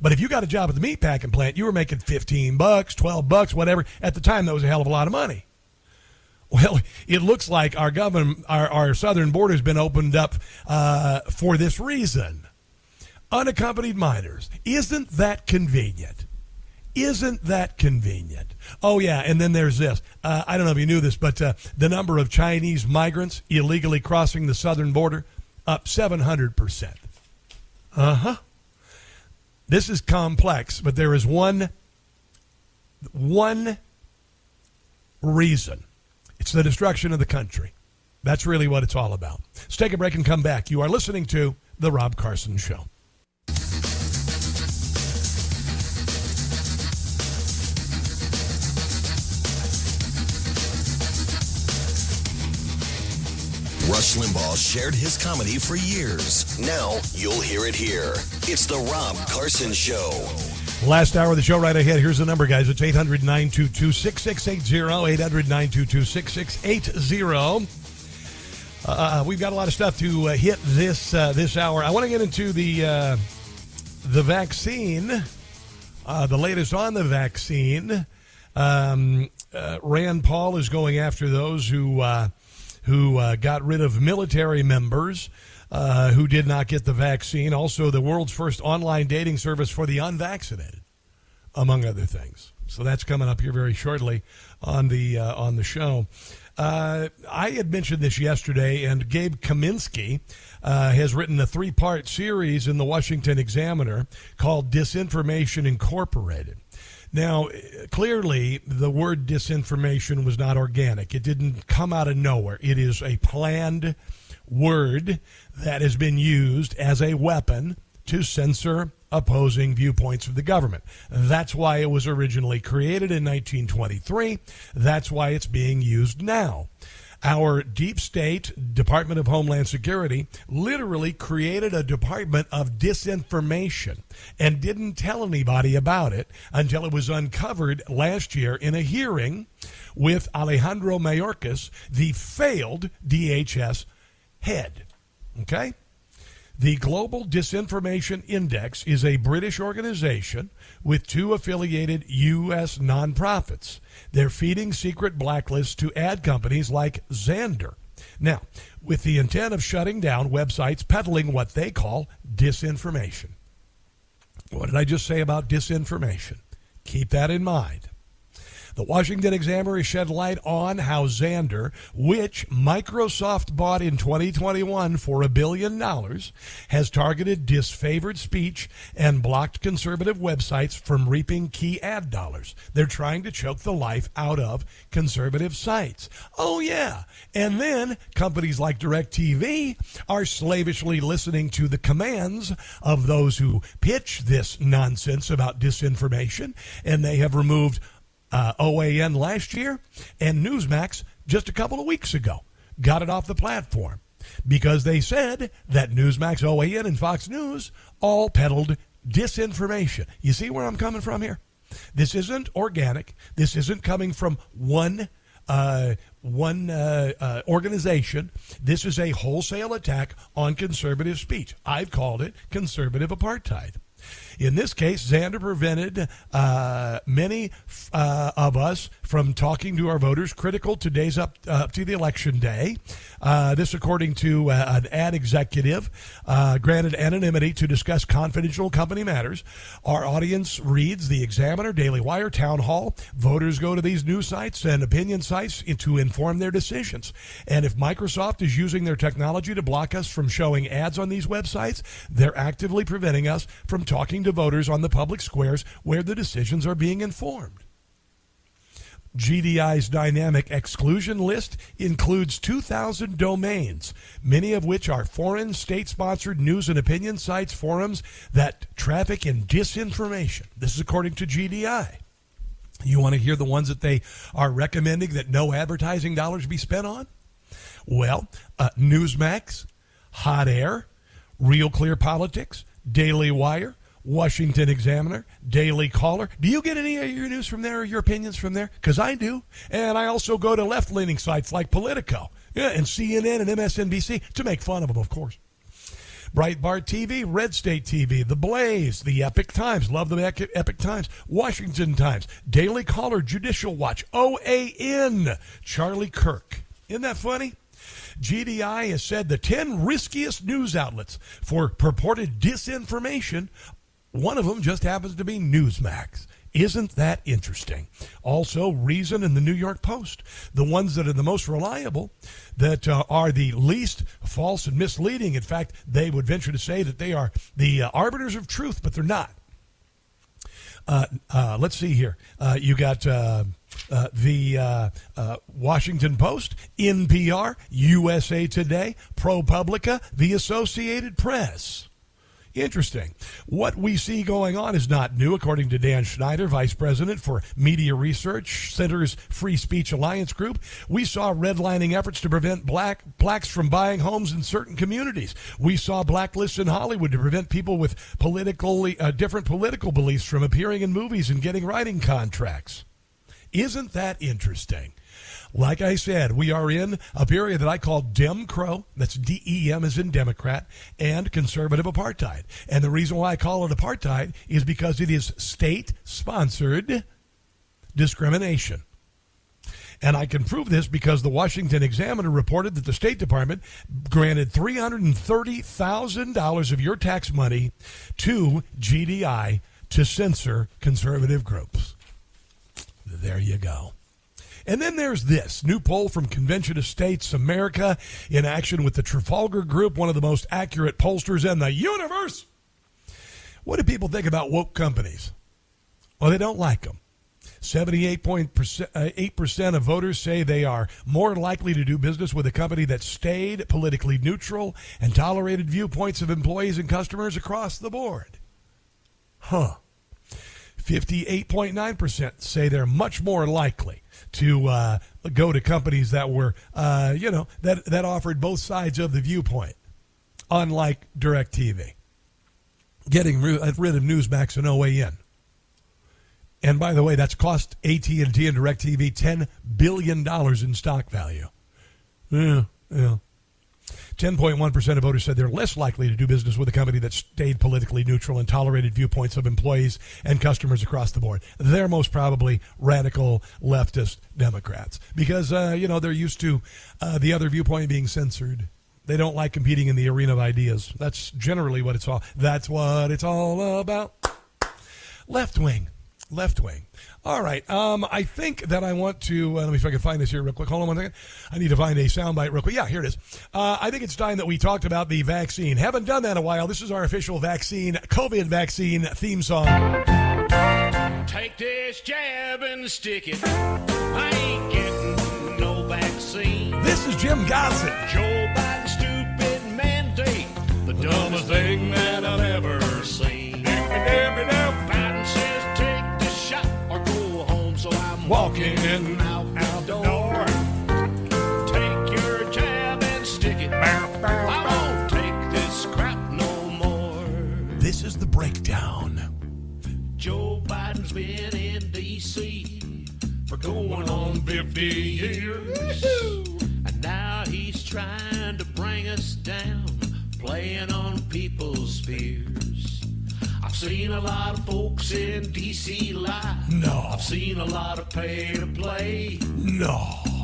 But if you got a job at the meat packing plant, you were making 15 bucks, 12 bucks, whatever. At the time, that was a hell of a lot of money. Well, it looks like our government, our, our southern border has been opened up uh, for this reason unaccompanied minors. Isn't that convenient? Isn't that convenient? Oh, yeah. And then there's this. Uh, I don't know if you knew this, but uh, the number of Chinese migrants illegally crossing the southern border up 700%. Uh huh. This is complex, but there is one, one reason it's the destruction of the country. That's really what it's all about. Let's take a break and come back. You are listening to The Rob Carson Show. Limbaugh shared his comedy for years. Now you'll hear it here. It's The Rob Carson Show. Last hour of the show right ahead. Here's the number, guys. It's 800 922 6680. 800 922 6680. Uh, we've got a lot of stuff to uh, hit this uh, this hour. I want to get into the uh, the vaccine, uh, the latest on the vaccine. Um, uh, Rand Paul is going after those who who uh, got rid of military members uh, who did not get the vaccine. Also, the world's first online dating service for the unvaccinated, among other things. So that's coming up here very shortly on the uh, on the show. Uh, I had mentioned this yesterday, and Gabe Kaminsky uh, has written a three part series in the Washington Examiner called Disinformation Incorporated. Now, clearly, the word disinformation was not organic. It didn't come out of nowhere. It is a planned word that has been used as a weapon to censor opposing viewpoints of the government. That's why it was originally created in 1923. That's why it's being used now. Our deep state Department of Homeland Security literally created a department of disinformation and didn't tell anybody about it until it was uncovered last year in a hearing with Alejandro Mayorkas, the failed DHS head. Okay? The Global Disinformation Index is a British organization with two affiliated U.S. nonprofits. They're feeding secret blacklists to ad companies like Xandr. Now, with the intent of shutting down websites peddling what they call disinformation. What did I just say about disinformation? Keep that in mind. The Washington Examiner shed light on how Xandr, which Microsoft bought in 2021 for a billion dollars, has targeted disfavored speech and blocked conservative websites from reaping key ad dollars. They're trying to choke the life out of conservative sites. Oh, yeah. And then companies like DirecTV are slavishly listening to the commands of those who pitch this nonsense about disinformation, and they have removed uh, OAN last year and Newsmax just a couple of weeks ago. Got it off the platform because they said that Newsmax, OAN, and Fox News all peddled disinformation. You see where I'm coming from here? This isn't organic. This isn't coming from one uh, one uh, uh, organization. This is a wholesale attack on conservative speech. I've called it conservative apartheid. In this case, Xandr prevented uh, many uh, of us from talking to our voters critical to days up, uh, to the election day. Uh, this, according to uh, an ad executive, granted anonymity to discuss confidential company matters. Our audience reads the Examiner, Daily Wire, Town Hall. Voters go to these news sites and opinion sites to inform their decisions. And if Microsoft is using their technology to block us from showing ads on these websites, they're actively preventing us from talking to voters on the public squares where the decisions are being informed. GDI's dynamic exclusion list includes 2,000 domains, many of which are foreign state sponsored news and opinion sites, forums that traffic in disinformation. This is according to GDI. You want to hear the ones that they are recommending that no advertising dollars be spent on? Well, uh, Newsmax, Hot Air, Real Clear Politics, Daily Wire, Washington Examiner, Daily Caller. Do you get any of your news from there or your opinions from there? Because I do. And I also go to left leaning sites like Politico yeah, and CNN and MSNBC to make fun of them, of course. Breitbart TV, Red State TV, The Blaze, The Epoch Times, love the Epoch Times, Washington Times, Daily Caller, Judicial Watch, OAN, Charlie Kirk. Isn't that funny? GDI has said the 10 riskiest news outlets for purported disinformation. One of them just happens to be Newsmax. Isn't that interesting? Also, Reason and the New York Post, the ones that are the most reliable, that uh, are the least false and misleading. In fact, they would venture to say that they are the uh, arbiters of truth, but they're not. Uh, uh let's see here. Uh, you got uh, the Washington Post, NPR, USA Today, ProPublica, the Associated Press. Interesting. What we see going on is not new, according to Dan Schneider, Vice President for Media Research Center's Free Speech Alliance Group. We saw redlining efforts to prevent black blacks from buying homes in certain communities. We saw blacklists in Hollywood to prevent people with politically uh, different political beliefs from appearing in movies and getting writing contracts. Isn't that interesting? Like I said, we are in a period that I call Dem Crow. That's D E M as in Democrat and conservative apartheid. And the reason why I call it apartheid is because it is state sponsored discrimination. And I can prove this because the Washington Examiner reported that the State Department granted $330,000 of your tax money to GDI to censor conservative groups. There you go. And then there's this new poll from Convention of States America in action with the Trafalgar Group, one of the most accurate pollsters in the universe. What do people think about woke companies? Well, they don't like them. 78.8% uh, of voters say they are more likely to do business with a company that stayed politically neutral and tolerated viewpoints of employees and customers across the board. Huh. 58.9% say they're much more likely to uh, go to companies that were, uh, you know, that, that offered both sides of the viewpoint, unlike DirecTV. Getting rid of Newsmax and OAN. And by the way, that's cost AT&T and DirecTV $10 billion in stock value. Yeah, yeah. 10.1% of voters said they're less likely to do business with a company that stayed politically neutral and tolerated viewpoints of employees and customers across the board. They're most probably radical leftist Democrats because, uh, you know, they're used to uh, the other viewpoint being censored. They don't like competing in the arena of ideas. That's generally what it's all. That's what it's all about. Left wing, left wing. All right. Um, I think that I want to. Uh, let me see if I can find this here real quick. Hold on one second. I need to find a soundbite real quick. Yeah, here it is. Uh, I think it's time that we talked about the vaccine. Haven't done that in a while. This is our official vaccine, COVID vaccine theme song. Take this jab and stick it. I ain't getting no vaccine. This is Jim Gossett. Joe Biden's stupid mandate. The dumbest thing that I've ever walking in out, out the door. Take your jab and stick it. I won't take this crap no more. This is the breakdown. Joe Biden's been in D.C. for going on 50 years. And now he's trying to bring us down, playing on people's fears. I've seen a lot of folks in D.C. lie. No. I've seen a lot of pay to play. No.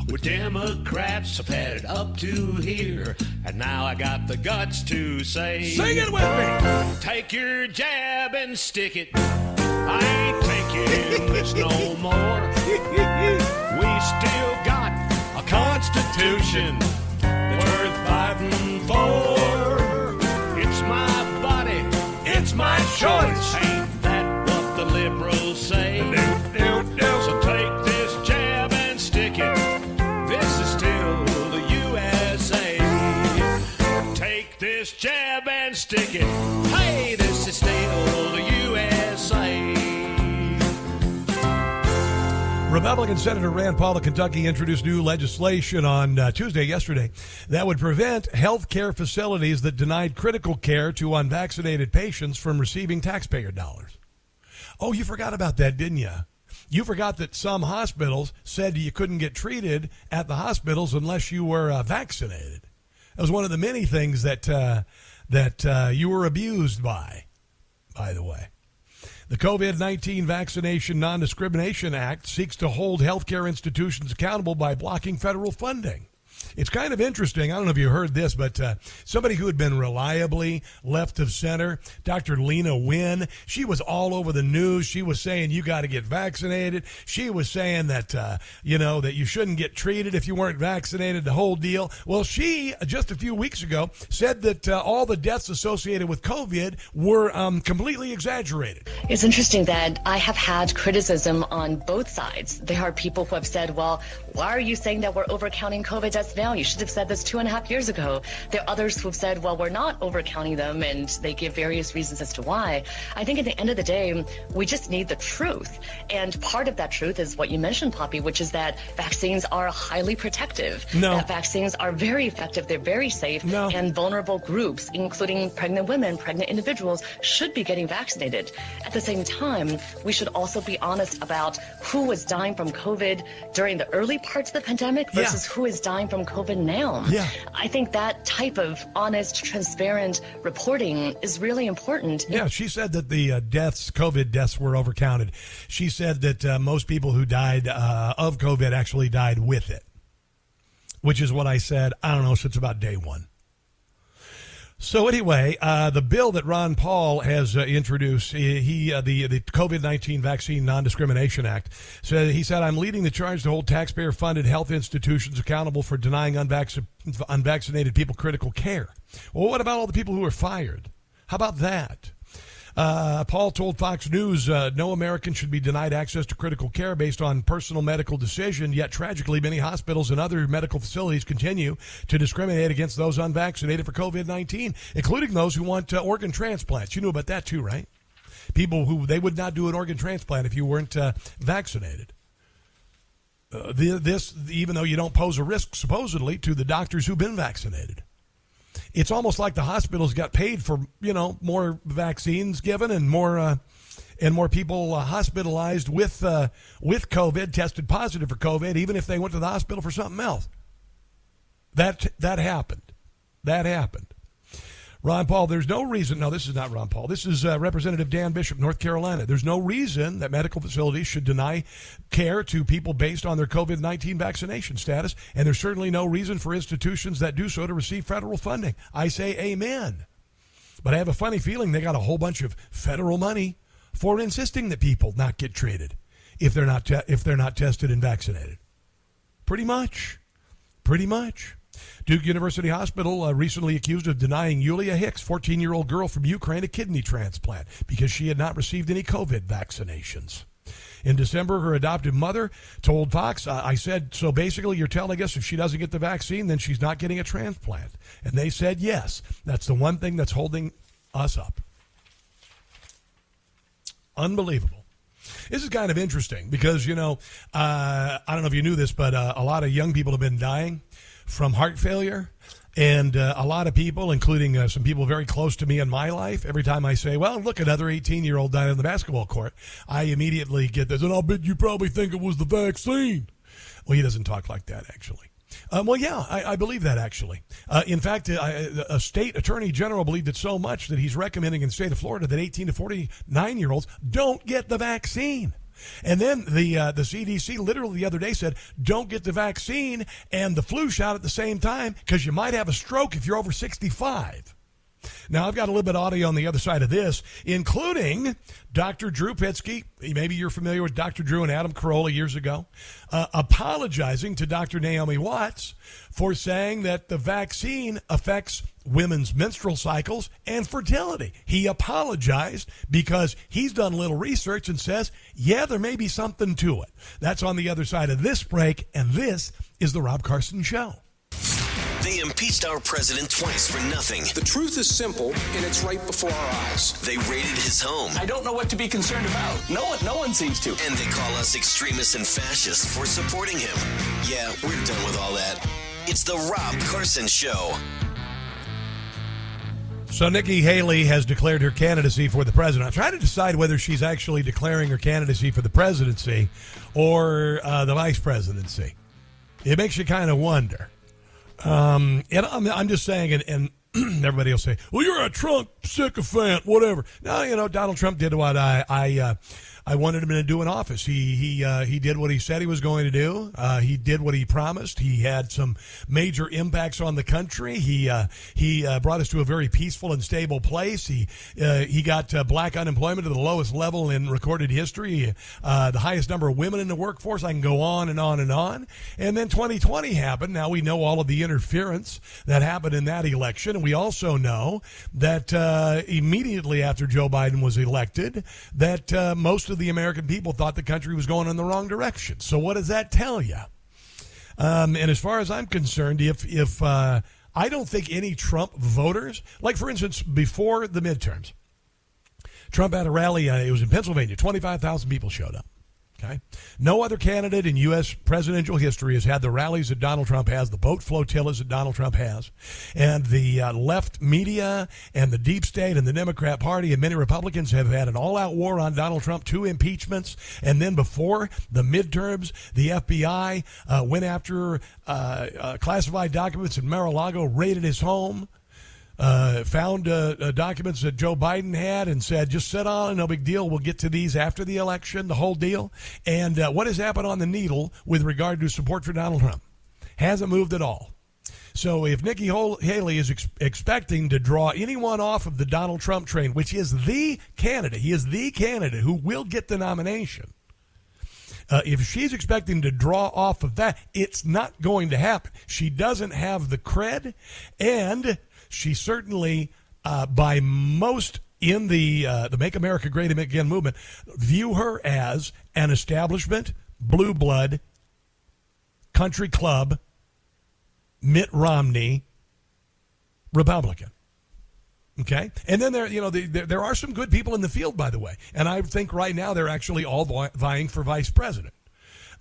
Where Democrats have had it up to here, and now I got the guts to say, Sing it with me. Take your jab and stick it. I ain't taking this no more. We still got a constitution that's worth fighting for. It's my choice. Ain't that what the liberals say? So take this jab and stick it. This is still the USA. Take this jab and stick it. Hey, this is still the Republican Senator Rand Paul of Kentucky introduced new legislation on uh, Tuesday, yesterday, that would prevent health care facilities that denied critical care to unvaccinated patients from receiving taxpayer dollars. Oh, you forgot about that, didn't you? You forgot that some hospitals said you couldn't get treated at the hospitals unless you were uh, vaccinated. That was one of the many things that uh, that uh, you were abused by. By the way. The COVID 19 Vaccination Non Discrimination Act seeks to hold healthcare institutions accountable by blocking federal funding. It's kind of interesting. I don't know if you heard this, but uh, somebody who had been reliably left of center, Dr. Leana Wen, she was all over the news. She was saying you got to get vaccinated. She was saying that uh, you know that you shouldn't get treated if you weren't vaccinated. The whole deal. Well, she just a few weeks ago said that uh, all the deaths associated with COVID were um, completely exaggerated. It's interesting that I have had criticism on both sides. There are people who have said, "Well, why are you saying that we're overcounting COVID deaths now? You should have said this two and a half years ago. There are others who have said, well, we're not overcounting them, and they give various reasons as to why. I think at the end of the day, we just need the truth. And part of that truth is what you mentioned, Poppy, which is that vaccines are highly protective. No. That vaccines are very effective, they're very safe, no. and vulnerable groups, including pregnant women, pregnant individuals, should be getting vaccinated. At the same time, we should also be honest about who was dying from COVID during the early parts of the pandemic versus yeah. who is dying from COVID now. Yeah. I think that type of honest, transparent reporting is really important. Yeah, she said that the uh, deaths, COVID deaths, were overcounted. She said that uh, most people who died uh, of COVID actually died with it, which is what I said, I don't know, since about day one. So anyway, uh, the bill that Ron Paul has uh, introduced, he uh, the the COVID nineteen Vaccine Non Discrimination Act, said he said I'm leading the charge to hold taxpayer funded health institutions accountable for denying unvac- unvaccinated people critical care. Well, what about all the people who were fired? How about that? Uh, Paul told Fox News uh, no American should be denied access to critical care based on personal medical decision. Yet, tragically, many hospitals and other medical facilities continue to discriminate against those unvaccinated for COVID 19, including those who want uh, organ transplants. You knew about that too, right? People who they would not do an organ transplant if you weren't uh, vaccinated. Uh, the, this, even though you don't pose a risk, supposedly, to the doctors who've been vaccinated it's almost like the hospitals got paid for you know more vaccines given and more uh, and more people uh, hospitalized with uh, with COVID, tested positive for COVID, even if they went to the hospital for something else. That that happened. That happened. Ron Paul, there's no reason. No, this is not Ron Paul. This is uh, Representative Dan Bishop, North Carolina. There's no reason that medical facilities should deny care to people based on their COVID 19 vaccination status. And there's certainly no reason for institutions that do so to receive federal funding. I say amen. But I have a funny feeling they got a whole bunch of federal money for insisting that people not get treated if they're not, te- if they're not tested and vaccinated. Pretty much. Pretty much. Duke University Hospital uh, recently accused of denying Yulia Hicks, 14 year old girl from Ukraine, a kidney transplant because she had not received any COVID vaccinations. In December, her adoptive mother told Fox, I said, so basically you're telling us if she doesn't get the vaccine, then she's not getting a transplant. And they said, yes. That's the one thing that's holding us up. Unbelievable. This is kind of interesting because, you know, uh, I don't know if you knew this, but uh, a lot of young people have been dying from heart failure. And uh, a lot of people, including uh, some people very close to me in my life, every time I say, well, look, another 18 year old died on the basketball court, I immediately get this. And I'll bet you probably think it was the vaccine. Well, he doesn't talk like that, actually. Um, well, yeah, I, I, believe that actually. Uh, in fact, uh, a state attorney general believed it so much that he's recommending in the state of Florida that 18 to 49 year olds don't get the vaccine. And then the uh, the CDC literally the other day said, don't get the vaccine and the flu shot at the same time because you might have a stroke if you're over 65. Now, I've got a little bit of audio on the other side of this, including Dr. Drew Pinsky. Maybe you're familiar with Dr. Drew and Adam Carolla years ago, uh, apologizing to Dr. Naomi Watts for saying that the vaccine affects women's menstrual cycles and fertility. He apologized because he's done a little research and says, yeah, there may be something to it. That's on the other side of this break, and this is The Rob Carson Show. They impeached our president twice for nothing. The truth is simple, and it's right before our eyes. They raided his home. I don't know what to be concerned about. No one, no one seems to. And they call us extremists and fascists for supporting him. Yeah, we're done with all that. It's the Rob Carson Show. So Nikki Haley has declared her candidacy for the president. I'm trying to decide whether she's actually declaring her candidacy for the presidency or uh, the vice presidency. It makes you kind of wonder. Um, and I'm, I'm just saying, and, and everybody will say, "Well, you're a Trump sycophant, whatever." No, you know, Donald Trump did what I I uh, I wanted him to do in office. He he uh, he did what he said he was going to do. Uh, he did what he promised. He had some major impacts on the country. He uh, he uh, brought us to a very peaceful and stable place. He uh, he got black unemployment to the lowest level in recorded history. the highest number of women in the workforce. I can go on and on and on. And then 2020 happened. Now we know all of the interference that happened in that election, we also know that immediately after Joe Biden was elected, that most of the American people thought the country was going in the wrong direction. So what does that tell you? Um, and as far as I'm concerned, if if uh, I don't think any Trump voters, like for instance, before the midterms, Trump had a rally. Uh, it was in Pennsylvania. Twenty five thousand people showed up. Okay. No other candidate in U.S. presidential history has had the rallies that Donald Trump has, the boat flotillas that Donald Trump has, and the uh, left media and the deep state and the Democrat Party and many Republicans have had an all-out war on Donald Trump, two impeachments, and then before the midterms, the FBI uh, went after uh, uh, classified documents in Mar-a-Lago, raided his home uh, found uh, uh, documents that Joe Biden had and said, just sit on, no big deal. We'll get to these after the election, the whole deal. And uh, what has happened on the needle with regard to support for Donald Trump? Hasn't moved at all. So if Nikki Haley is ex- expecting to draw anyone off of the Donald Trump train, which is the candidate, he is the candidate who will get the nomination. Uh, if she's expecting to draw off of that, it's not going to happen. She doesn't have the cred, and she certainly, uh, by most in the uh, the Make America Great Again movement, view her as an establishment, blue blood, country club, Mitt Romney, Republican. Okay, and then there, you know, the, there, there are some good people in the field, by the way, and I think right now they're actually all vying for vice president.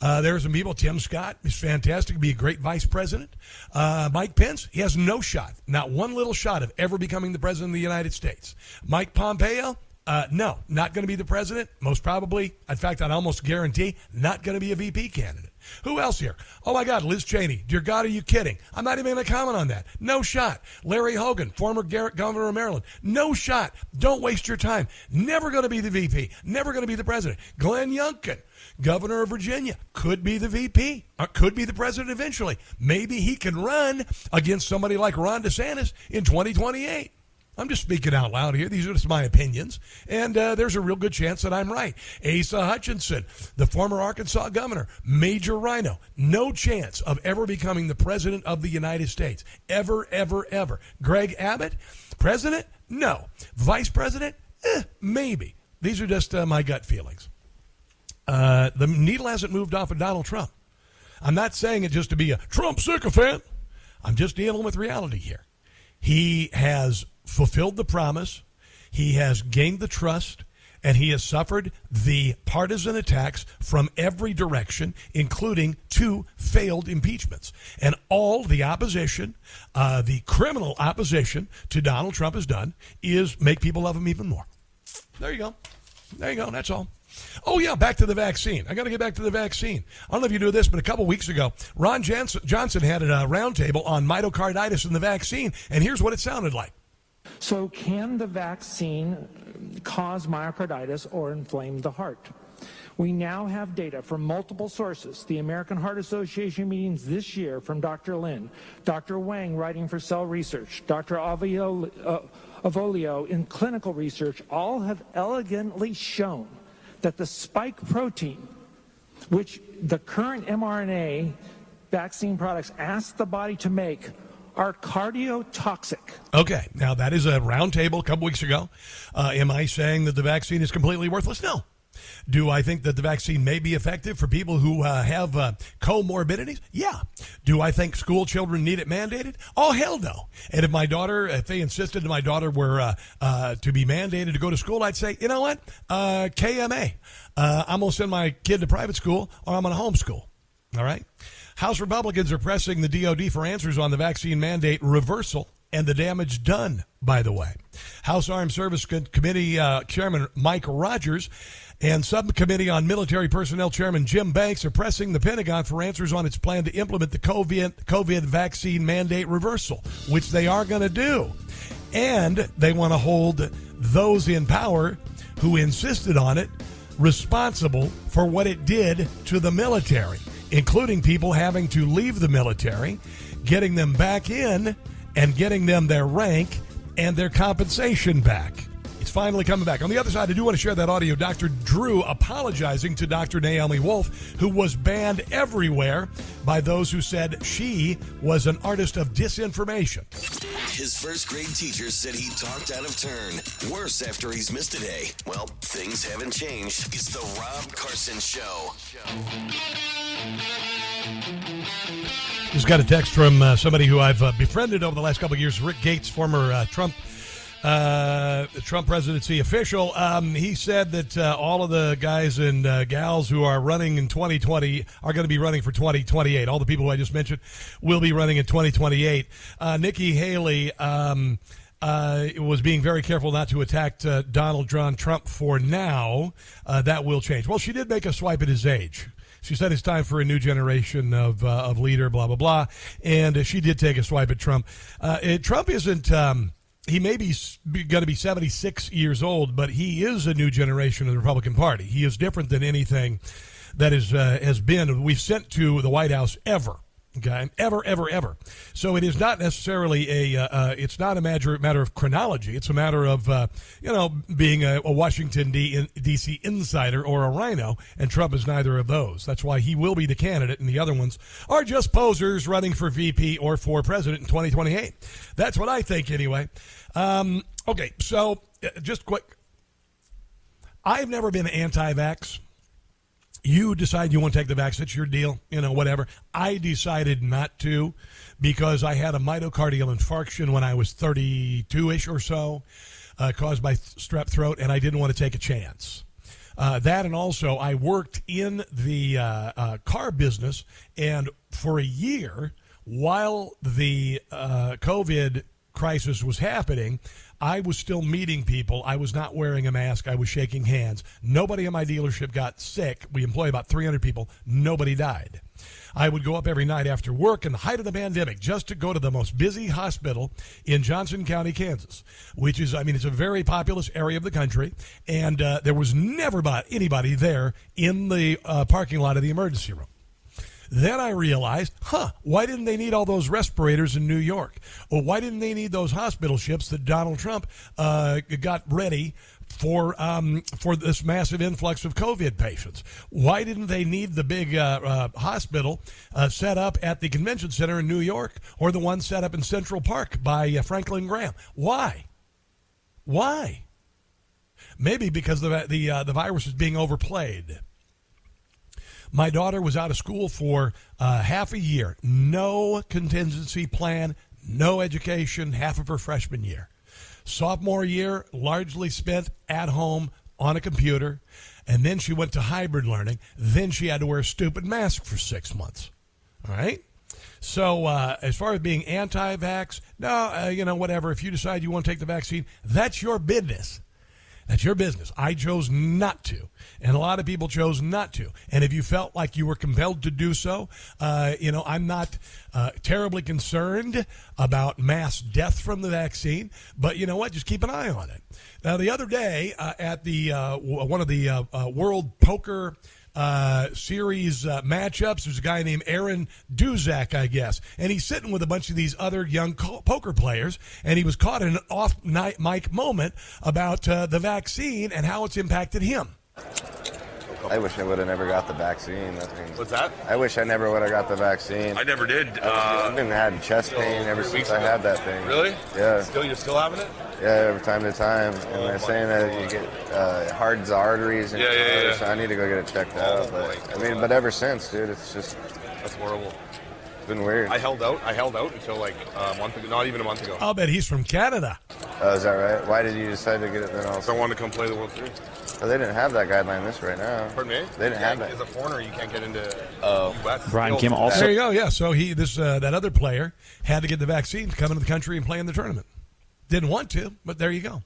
Uh, there are some people. Tim Scott is fantastic. Be a great vice president. Uh, Mike Pence, he has no shot, not one little shot of ever becoming the president of the United States. Mike Pompeo, uh, no, not going to be the president. Most probably, in fact, I'd almost guarantee, not going to be a VP candidate. Who else here? Oh my God, Liz Cheney. Dear God, are you kidding? I'm not even going to comment on that. No shot. Larry Hogan, former governor of Maryland. No shot. Don't waste your time. Never going to be the VP. Never going to be the president. Glenn Youngkin, governor of Virginia, could be the VP, uh, could be the president eventually. Maybe he can run against somebody like Ron DeSantis in 2028. I'm just speaking out loud here. These are just my opinions. And uh, there's a real good chance that I'm right. Asa Hutchinson, the former Arkansas governor, major Rhino, no chance of ever becoming the president of the United States. Ever, ever, ever. Greg Abbott, president? No. Vice president? Eh, maybe. These are just uh, my gut feelings. Uh, the needle hasn't moved off of Donald Trump. I'm not saying it just to be a Trump sycophant. I'm just dealing with reality here. He has fulfilled the promise, he has gained the trust, and he has suffered the partisan attacks from every direction, including two failed impeachments. And all the opposition, uh, the criminal opposition to Donald Trump has done is make people love him even more. There you go. There you go. That's all. Oh, yeah, back to the vaccine. I got to get back to the vaccine. I don't know if you knew this, but a couple weeks ago, Ron Johnson had a roundtable on myocarditis and the vaccine, and here's what it sounded like. So, can the vaccine cause myocarditis or inflame the heart? We now have data from multiple sources. The American Heart Association meetings this year from Dr. Lin, Dr. Wang writing for Cell Research, Dr. Uh, Avolio in clinical research, all have elegantly shown that the spike protein, which the current mRNA vaccine products ask the body to make, are cardiotoxic. Okay, now that is a roundtable a couple weeks ago. Uh, am I saying that the vaccine is completely worthless? No. Do I think that the vaccine may be effective for people who uh, have uh, comorbidities? Yeah. Do I think school children need it mandated? Oh, hell no. And if my daughter, if they insisted that my daughter were uh, uh to be mandated to go to school, I'd say, you know what? Uh, KMA. Uh, I'm going to send my kid to private school or I'm going to homeschool. All right? House Republicans are pressing the DOD for answers on the vaccine mandate reversal and the damage done, by the way. House Armed Service Committee uh, Chairman Mike Rogers and Subcommittee on Military Personnel Chairman Jim Banks are pressing the Pentagon for answers on its plan to implement the COVID, COVID vaccine mandate reversal, which they are going to do. And they want to hold those in power who insisted on it responsible for what it did to the military, including people having to leave the military, getting them back in, and getting them their rank and their compensation back. Finally coming back. On the other side, I do want to share that audio. Dr. Drew apologizing to Dr. Naomi Wolf, who was banned everywhere by those who said she was an artist of disinformation. His first grade teacher said he talked out of turn. Worse after he's missed a day. Well, things haven't changed. It's the Rob Carson Show. Just got a text from uh, somebody who I've uh, befriended over the last couple of years, Rick Gates, former uh, Trump uh, the Trump presidency official. Um, he said that uh, all of the guys and uh, gals who are running in 2020 are going to be running for 2028. All the people who I just mentioned will be running in 2028. Uh, Nikki Haley. Um, uh, was being very careful not to attack uh, Donald John Trump for now. Uh, that will change. Well, she did make a swipe at his age. She said it's time for a new generation of, uh, of leader, blah, blah, blah. And she did take a swipe at Trump. It, Trump isn't. Um, he may be going to be 76 years old, but he is a new generation of the Republican Party. He is different than anything that is, uh, has been we've sent to the White House ever. Okay, ever, ever, ever. So it is not necessarily a. Uh, uh, it's not a matter matter of chronology. It's a matter of uh, you know being a, a Washington D.C. insider or a RINO and Trump is neither of those. That's why he will be the candidate, and the other ones are just posers running for VP or for president in 2028. That's what I think, anyway. Um, okay, so uh, just quick. I've never been anti-vax you decide you want to take the vaccine, it's your deal, you know, whatever. I decided not to because I had a myocardial infarction when I was 32 ish or so, uh, caused by strep throat, and I didn't want to take a chance. Uh, that and also, I worked in the uh, uh car business, and for a year, while the uh, COVID crisis was happening, I was still meeting people. I was not wearing a mask. I was shaking hands. Nobody in my dealership got sick. We employ about 300 people. Nobody died. I would go up every night after work in the height of the pandemic just to go to the most busy hospital in Johnson County, Kansas, which is, I mean, it's a very populous area of the country. And uh, there was never anybody there in the uh, parking lot of the emergency room. Then I realized, huh, why didn't they need all those respirators in New York? Or why didn't they need those hospital ships that Donald Trump uh, got ready for um, for this massive influx of COVID patients. Why didn't they need the big uh, uh, hospital uh, set up at the convention center in New York or the one set up in Central Park by uh, Franklin Graham? Why? Why? Maybe because the the uh, the virus is being overplayed. My daughter was out of school for uh, half a year. No contingency plan, no education, half of her freshman year. Sophomore year, largely spent at home on a computer. And then she went to hybrid learning. Then she had to wear a stupid mask for six months. All right? So, uh, as far as being anti vax, no, uh, you know, whatever. If you decide you want to take the vaccine, that's your business. That's your business. I chose not to, and a lot of people chose not to. And if you felt like you were compelled to do so, uh, you know, I'm not uh, terribly concerned about mass death from the vaccine, but you know what? Just keep an eye on it. Now, the other day uh, at the uh, one of the uh, uh, World Poker uh, series uh, matchups. There's a guy named Aaron Duczak, I guess, and he's sitting with a bunch of these other young co- poker players, and he was caught in an off mic moment about uh, the vaccine and how it's impacted him. I wish I would have never got the vaccine. What's that? I wish I never would have got the vaccine. I never did. I've been having chest pain ever since weeks I had that thing. Really? Yeah. Still, you're still having it? Yeah, every time to time. And Oh, they're saying that you get uh, it hardens the arteries. And Yeah, yeah, yeah. So I need to go get it checked Oh, out. But. I mean, but ever since, dude, it's just That's horrible. It's been weird. I held out. I held out until like a month ago. Not even a month ago. I'll bet he's from Canada. Oh, is that right? Why did you decide to get it then also? I wanted to come play the World Series. Oh, they didn't have that guideline this right now. Pardon me? They didn't Yeah, have that. As a foreigner, you can't get into uh, U.S. Brian Kim also- There you go. Yeah. So he this uh, that other player had to get the vaccine to come into the country and play in the tournament. Didn't want to, but there you go.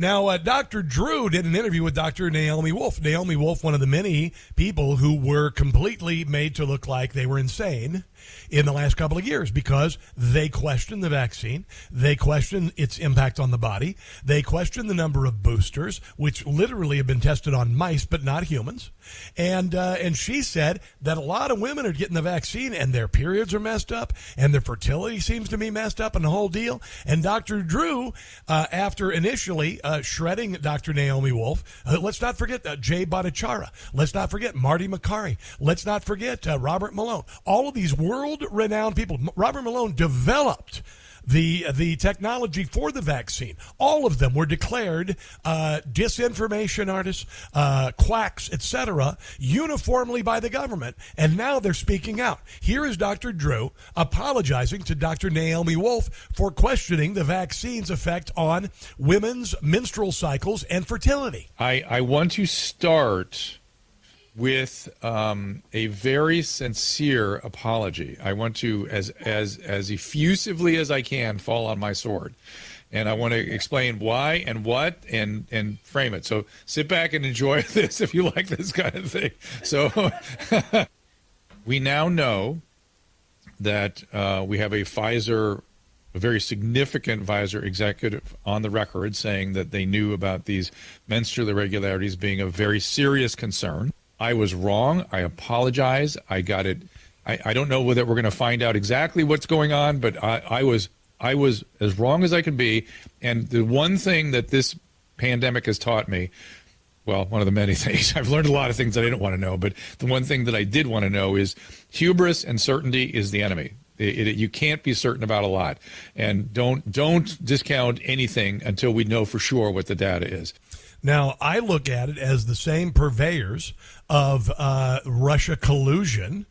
Now, uh, Dr. Drew did an interview with Dr. Naomi Wolf. Naomi Wolf, one of the many people who were completely made to look like they were insane in the last couple of years because they question the vaccine. They question its impact on the body. They question the number of boosters, which literally have been tested on mice but not humans. And uh, and she said that a lot of women are getting the vaccine and their periods are messed up and their fertility seems to be messed up and the whole deal. And Dr. Drew, uh, after initially uh, shredding Dr. Naomi Wolf, uh, let's not forget uh, Jay Bhattacharya. Let's not forget Marty Makary. Let's not forget uh, Robert Malone. All of these world-renowned people. Robert Malone developed the the technology for the vaccine. All of them were declared uh, disinformation artists, uh, quacks, etc., uniformly by the government, and now they're speaking out. Here is Dr. Drew apologizing to Dr. Naomi Wolf for questioning the vaccine's effect on women's menstrual cycles and fertility. I, I want to start with um, a very sincere apology. I want to, as as as effusively as I can, fall on my sword, and I want to explain why and what and and frame it. So sit back and enjoy this if you like this kind of thing. So we now know that uh, we have a Pfizer, a very significant Pfizer executive on the record saying that they knew about these menstrual irregularities being a very serious concern. I was wrong. I apologize. I got it. I, I don't know whether we're going to find out exactly what's going on, but I, I was I was as wrong as I could be. And the one thing that this pandemic has taught me well, one of the many things. I've learned a lot of things that I didn't want to know, but the one thing that I did want to know is hubris and certainty is the enemy. It, it, you can't be certain about a lot, and don't don't discount anything until we know for sure what the data is. Now, I look at it as the same purveyors of uh, Russia collusion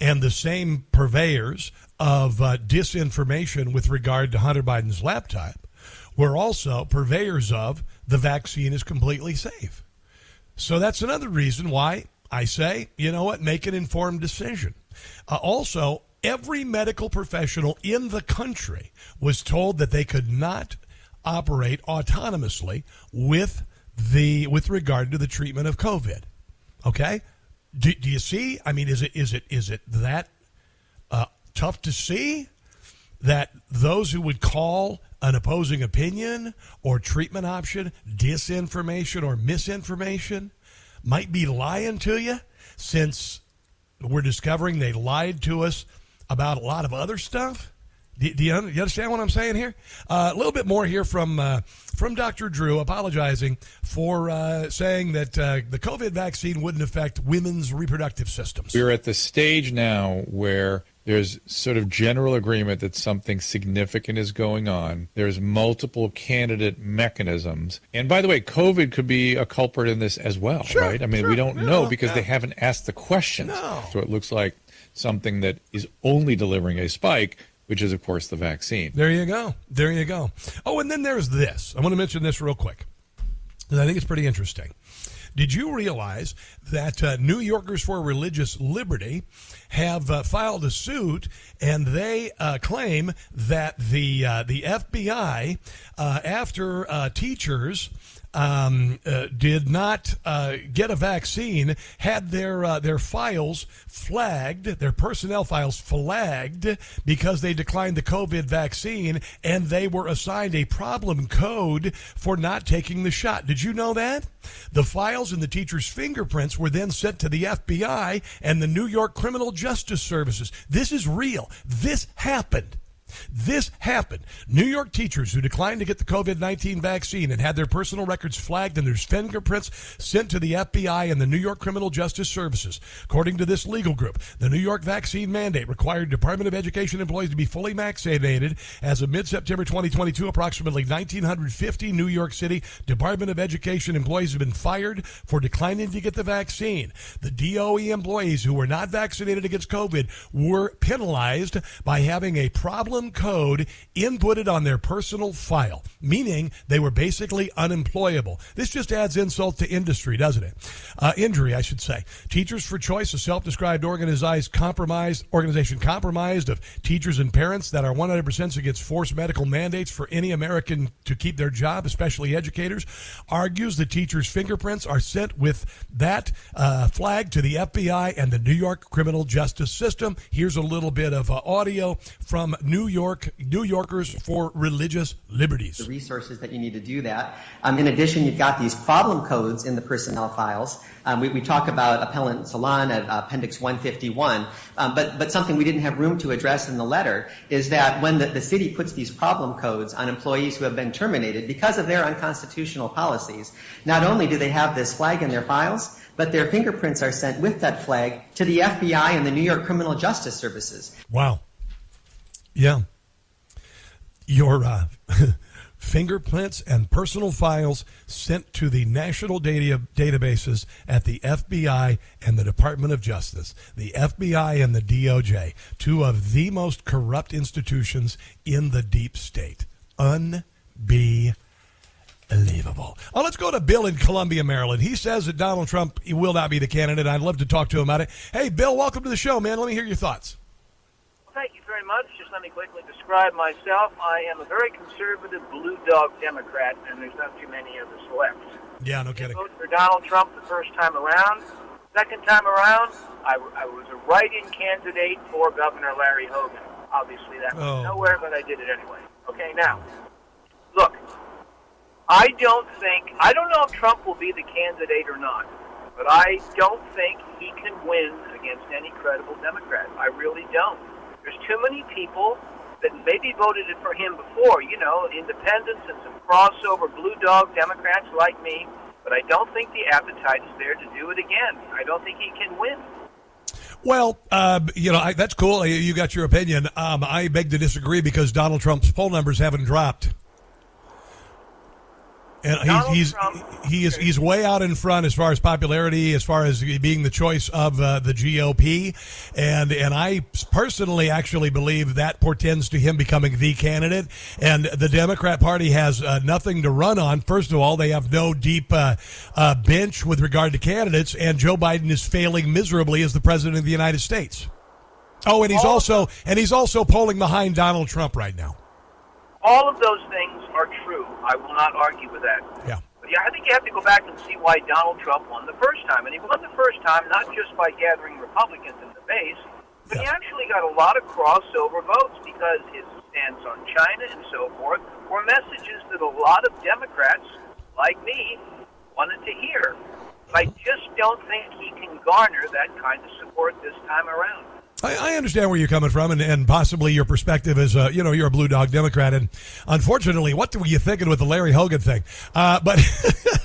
and the same purveyors of uh, disinformation with regard to Hunter Biden's laptop were also purveyors of the vaccine is completely safe. So that's another reason why I say, you know what, make an informed decision. Uh, also, every medical professional in the country was told that they could not operate autonomously with the with regard to the treatment of COVID. Okay, do, do you see? I mean, is it is it is it that uh, tough to see that those who would call an opposing opinion or treatment option disinformation or misinformation might be lying to you since we're discovering they lied to us about a lot of other stuff. Do, do you, understand what I'm saying here? Uh, a little bit more here from uh, from Dr. Drew, apologizing for uh, saying that uh, the COVID vaccine wouldn't affect women's reproductive systems. We're at the stage now where there's sort of general agreement that something significant is going on. There's multiple candidate mechanisms. And by the way, COVID could be a culprit in this as well, Sure, right? I mean, sure, we don't yeah, know because yeah. they haven't asked the questions. No. So it looks like something that is only delivering a spike, which is, of course, the vaccine. There you go. There you go. Oh, and then there's this. I want to mention this real quick because I think it's pretty interesting. Did you realize that uh, New Yorkers for Religious Liberty have uh, filed a suit and they uh, claim that the uh, the FBI, uh, after uh, teachers um, uh, did not uh, get a vaccine, had their uh, their files flagged, their personnel files flagged because they declined the COVID vaccine, and they were assigned a problem code for not taking the shot. Did you know that? The files and the teacher's fingerprints were then sent to the FBI and the New York Criminal Justice Services. This is real. This happened. This happened. New York teachers who declined to get the COVID 19 vaccine and had their personal records flagged and their fingerprints sent to the FBI and the New York Criminal Justice Services. According to this legal group, the New York vaccine mandate required Department of Education employees to be fully vaccinated. As of mid September 2022, approximately 1,950 New York City Department of Education employees have been fired for declining to get the vaccine. The DOE employees who were not vaccinated against COVID were penalized by having a problem code inputted on their personal file, meaning they were basically unemployable. This just adds insult to industry, doesn't it? Uh, injury, I should say. Teachers for Choice, a self-described organized compromised organization compromised of teachers and parents that are 100% against forced medical mandates for any American to keep their job, especially educators, argues the teachers' fingerprints are sent with that uh, flag to the FBI and the New York criminal justice system. Here's a little bit of uh, audio from New York New Yorkers for Religious Liberties. The resources that you need to do that. Um, in addition, you've got these problem codes in the personnel files. Um, we, we, talk about Appellant Salon at Appendix 151, um, but, but something we didn't have room to address in the letter is that when the, the city puts these problem codes on employees who have been terminated because of their unconstitutional policies, not only do they have this flag in their files, but their fingerprints are sent with that flag to the FBI and the New York Criminal Justice Services. Wow. Yeah. Your uh, fingerprints and personal files sent to the national data databases at the FBI and the Department of Justice. The FBI and the DOJ, two of the most corrupt institutions in the deep state. Unbelievable. Unbelievable. Oh, let's go to Bill in Columbia, Maryland. He says that Donald Trump will not be the candidate. I'd love to talk to him about it. Hey, Bill, welcome to the show, man. Let me hear your thoughts. Well, thank you very much. Just let me quickly describe myself. I am a very conservative blue dog Democrat, and there's not too many of us left. Yeah, no kidding. I voted for Donald Trump the first time around. Second time around, I, I was a write-in candidate for Governor Larry Hogan. Obviously, that went Oh. nowhere, but I did it anyway. Okay, now, look, I don't think, I don't know if Trump will be the candidate or not, but I don't think he can win against any credible Democrat. I really don't. There's too many people that maybe voted for him before, you know, independents and some crossover blue dog Democrats like me, but I don't think the appetite is there to do it again. I don't think he can win. Well, uh, you know, I, that's cool. You- got your opinion. Um, I beg to disagree because Donald Trump's poll numbers haven't dropped. And he's, he's he is he's way out in front as far as popularity, as far as being the choice of uh, the GOP, and and I personally actually believe that portends to him becoming the candidate. And the Democrat Party has uh, nothing to run on. First of all, they have no deep uh, uh, bench with regard to candidates, and Joe Biden is failing miserably as the president of the United States. Oh, and he's also and he's also polling behind Donald Trump right now. All of those things are true. I will not argue with that. Yeah. But yeah, I think you have to go back and see why Donald Trump won the first time. And he won the first time not just by gathering Republicans in the base, but he actually got a lot of crossover votes because his stance on China and so forth were messages that a lot of Democrats, like me, wanted to hear. But I uh-huh. just don't think he can garner that kind of support this time around. I, I understand where you're coming from, and, and possibly your perspective is, uh, you know, you're a blue dog Democrat, and unfortunately, what were you thinking with the Larry Hogan thing? Uh, but,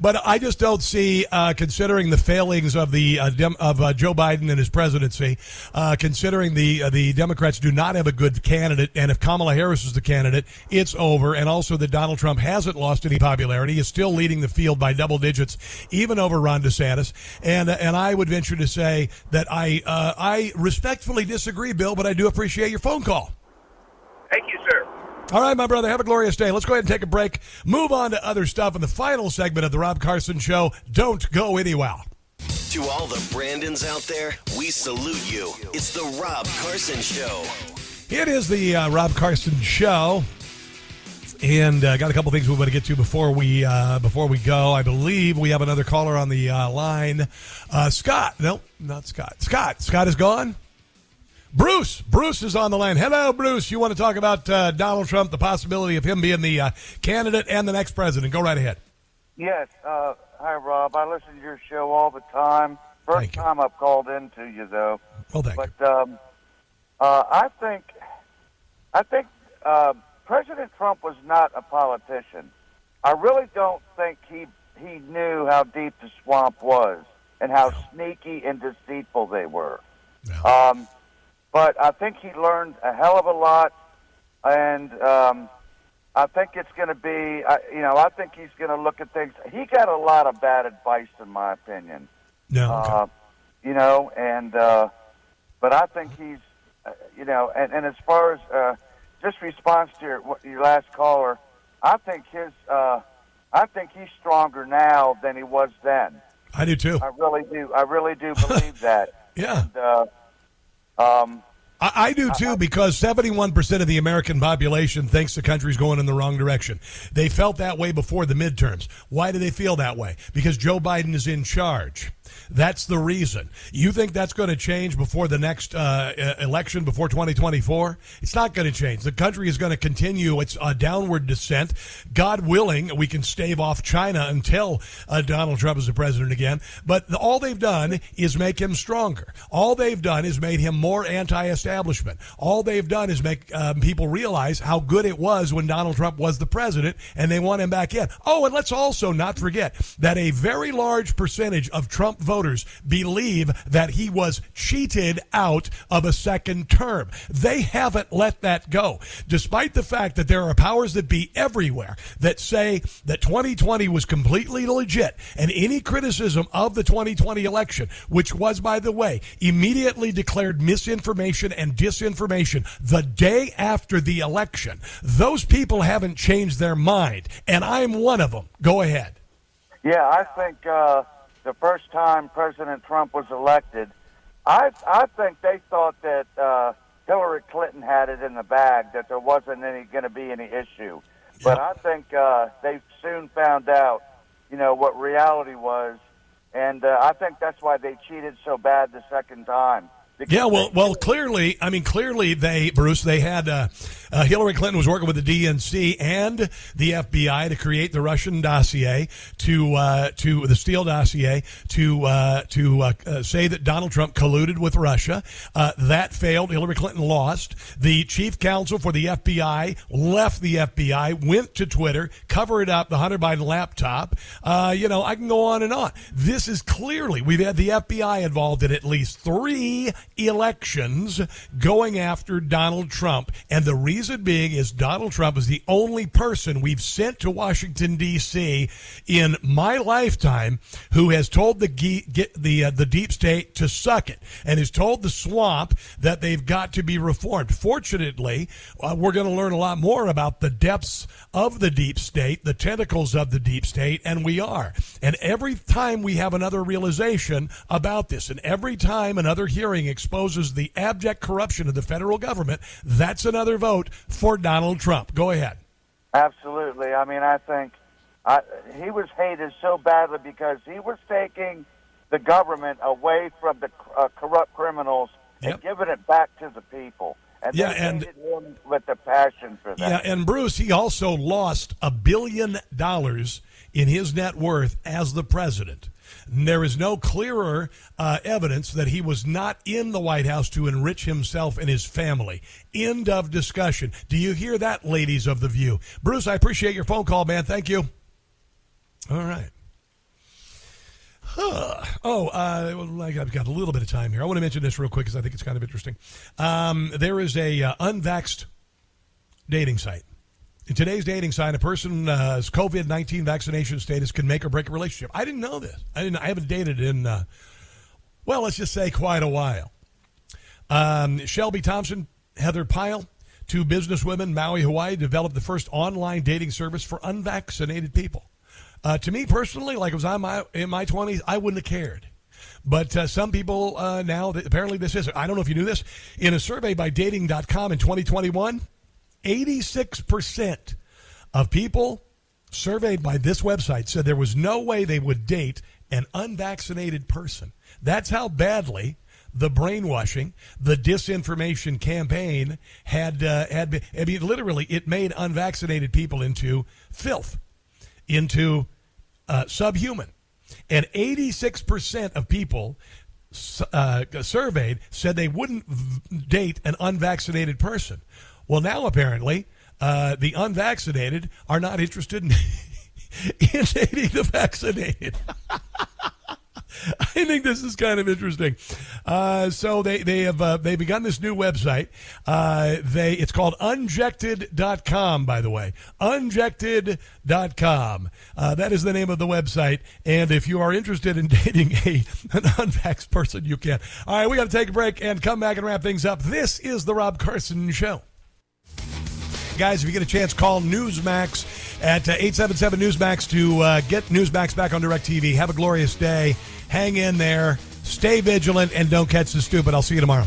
but I just don't see, uh, considering the failings of the uh, Dem- of uh, Joe Biden and his presidency, uh, considering the uh, the Democrats do not have a good candidate, and if Kamala Harris is the candidate, it's over, and also that Donald Trump hasn't lost any popularity, is still leading the field by double digits, even over Ron DeSantis, and and I would venture to say that I uh, I respectfully disagree, Bill, but I do appreciate your phone call. Thank you, sir. All right, my brother, have a glorious day. Let's go ahead and take a break. Move on to other stuff in the final segment of the Rob Carson Show. Don't go anywhere. To all the Brandons out there, we salute you. It's the Rob Carson Show. It is the uh, Rob Carson Show, and uh, got a couple things we want to get to before we uh, before we go. I believe we have another caller on the uh, line. Uh, Scott, no, not Scott. Scott, Scott is gone. Bruce, Bruce is on the line. Hello, Bruce. You want to talk about uh, Donald Trump, the possibility of him being the uh, candidate and the next president? Go right ahead. Yes. Uh, hi, Rob. I listen to your show all the time. First time I've called in to you, though. Well, thank but, um, uh, I think I think uh, President Trump was not a politician. I really don't think he he knew how deep the swamp was and how sneaky and deceitful they were. Um, but I think he learned a hell of a lot, and um, I think it's going to be, I you know, I think he's going to look at things. He got a lot of bad advice, in my opinion. No, Uh, you know, and uh, but I think he's, uh, you know, and, and as far as uh, just response to your your last caller, I think his, uh, I think he's stronger now than he was then. I do too. I really do. I really do believe that. Yeah. And, uh, um, I, I do too, because 71% of the American population thinks the country's going in the wrong direction. They felt that way before the midterms. Why do they feel that way? Because Joe Biden is in charge. That's the reason. You think that's going to change before the next uh, election, before 2024? It's not going to change. The country is going to continue its uh, downward descent. God willing, we can stave off China until uh, Donald Trump is the president again. But the, all they've done is make him stronger. All they've done is made him more anti-establishment. All they've done is make um, people realize how good it was when Donald Trump was the president, and they want him back in. Oh, and let's also not forget that a very large percentage of Trump voters believe that he was cheated out of a second term. They haven't let that go, despite the fact that there are powers that be everywhere that say that 2020 was completely legit, and any criticism of the 2020 election, which was, by the way, immediately declared misinformation and disinformation the day after the election, those people haven't changed their mind, and I'm one of them. Go ahead. Yeah, I think uh, the first time President Trump was elected, I I think they thought that uh, Hillary Clinton had it in the bag, that there wasn't any going to be any issue. But I think uh, they soon found out, you know, what reality was, and uh, I think that's why they cheated so bad the second time. Yeah, well, well, clearly, I mean, clearly they, Bruce, they had uh, uh, Hillary Clinton was working with the DNC and the FBI to create the Russian dossier to uh, to the Steele dossier to uh, to uh, uh, say that Donald Trump colluded with Russia. Uh, that failed. Hillary Clinton lost. The chief counsel for the FBI left the FBI, went to Twitter, covered up the Hunter Biden laptop. Uh, you know, I can go on and on. This is clearly we've had the FBI involved in at least three elections going after Donald Trump. And the reason being is Donald Trump is the only person we've sent to Washington, D.C. in my lifetime who has told the, the, uh, the deep state to suck it and has told the swamp that they've got to be reformed. Fortunately, uh, we're going to learn a lot more about the depths of the deep state, the tentacles of the deep state, and we are. And every time we have another realization about this, and every time another hearing exposes the abject corruption of the federal government, that's another vote for Donald Trump. Go ahead. Absolutely. I mean, I think I, he was hated so badly because he was taking the government away from the uh, corrupt criminals and giving it back to the people. And Yeah, they and- with the passion for that. Yeah, and Bruce, he also lost a billion dollars in his net worth as the president. There is no clearer uh, evidence that he was not in the White House to enrich himself and his family. End of discussion. Do you hear that, ladies of the View? Bruce, I appreciate your phone call, man. Thank you. All right. Huh. Oh, uh, I've got a little bit of time here. I want to mention this real quick because I think it's kind of interesting. Um, there is a uh, dating site. In today's dating sign, a person's uh, COVID nineteen vaccination status can make or break a relationship. I didn't know this. I didn't. I haven't dated in, uh, well, let's just say quite a while. Um, Shelby Thompson, Heather Pyle, two businesswomen, Maui, Hawaii, developed the first online dating service for unvaccinated people. Uh, to me personally, like it was on my in my twenties, I wouldn't have cared. But uh, some people uh, now, apparently this is. I don't know if you knew this. In a survey by Dating.com in 2021, 86% of people surveyed by this website said there was no way they would date an unvaccinated person. That's how badly the brainwashing, the disinformation campaign had uh, had been. I mean, literally, it made unvaccinated people into filth, into uh, subhuman, and 86% of people uh, surveyed said they wouldn't date an unvaccinated person. Well, now apparently uh, the unvaccinated are not interested in, in dating the vaccinated. I think this is kind of interesting. Uh, so they they have uh, they begun this new website. Uh, they it's called unjected.com by the way. Unjected.com. Uh, that is the name of the website. And if you are interested in dating a an unvaxxed person, you can. All right, we got to take a break and come back and wrap things up. This is the Rob Carson Show. Guys, if you get a chance, call Newsmax at uh, 877 Newsmax to uh, get Newsmax back on DirecTV. Have a glorious day. Hang in there. Stay vigilant and don't catch the stupid. I'll see you tomorrow.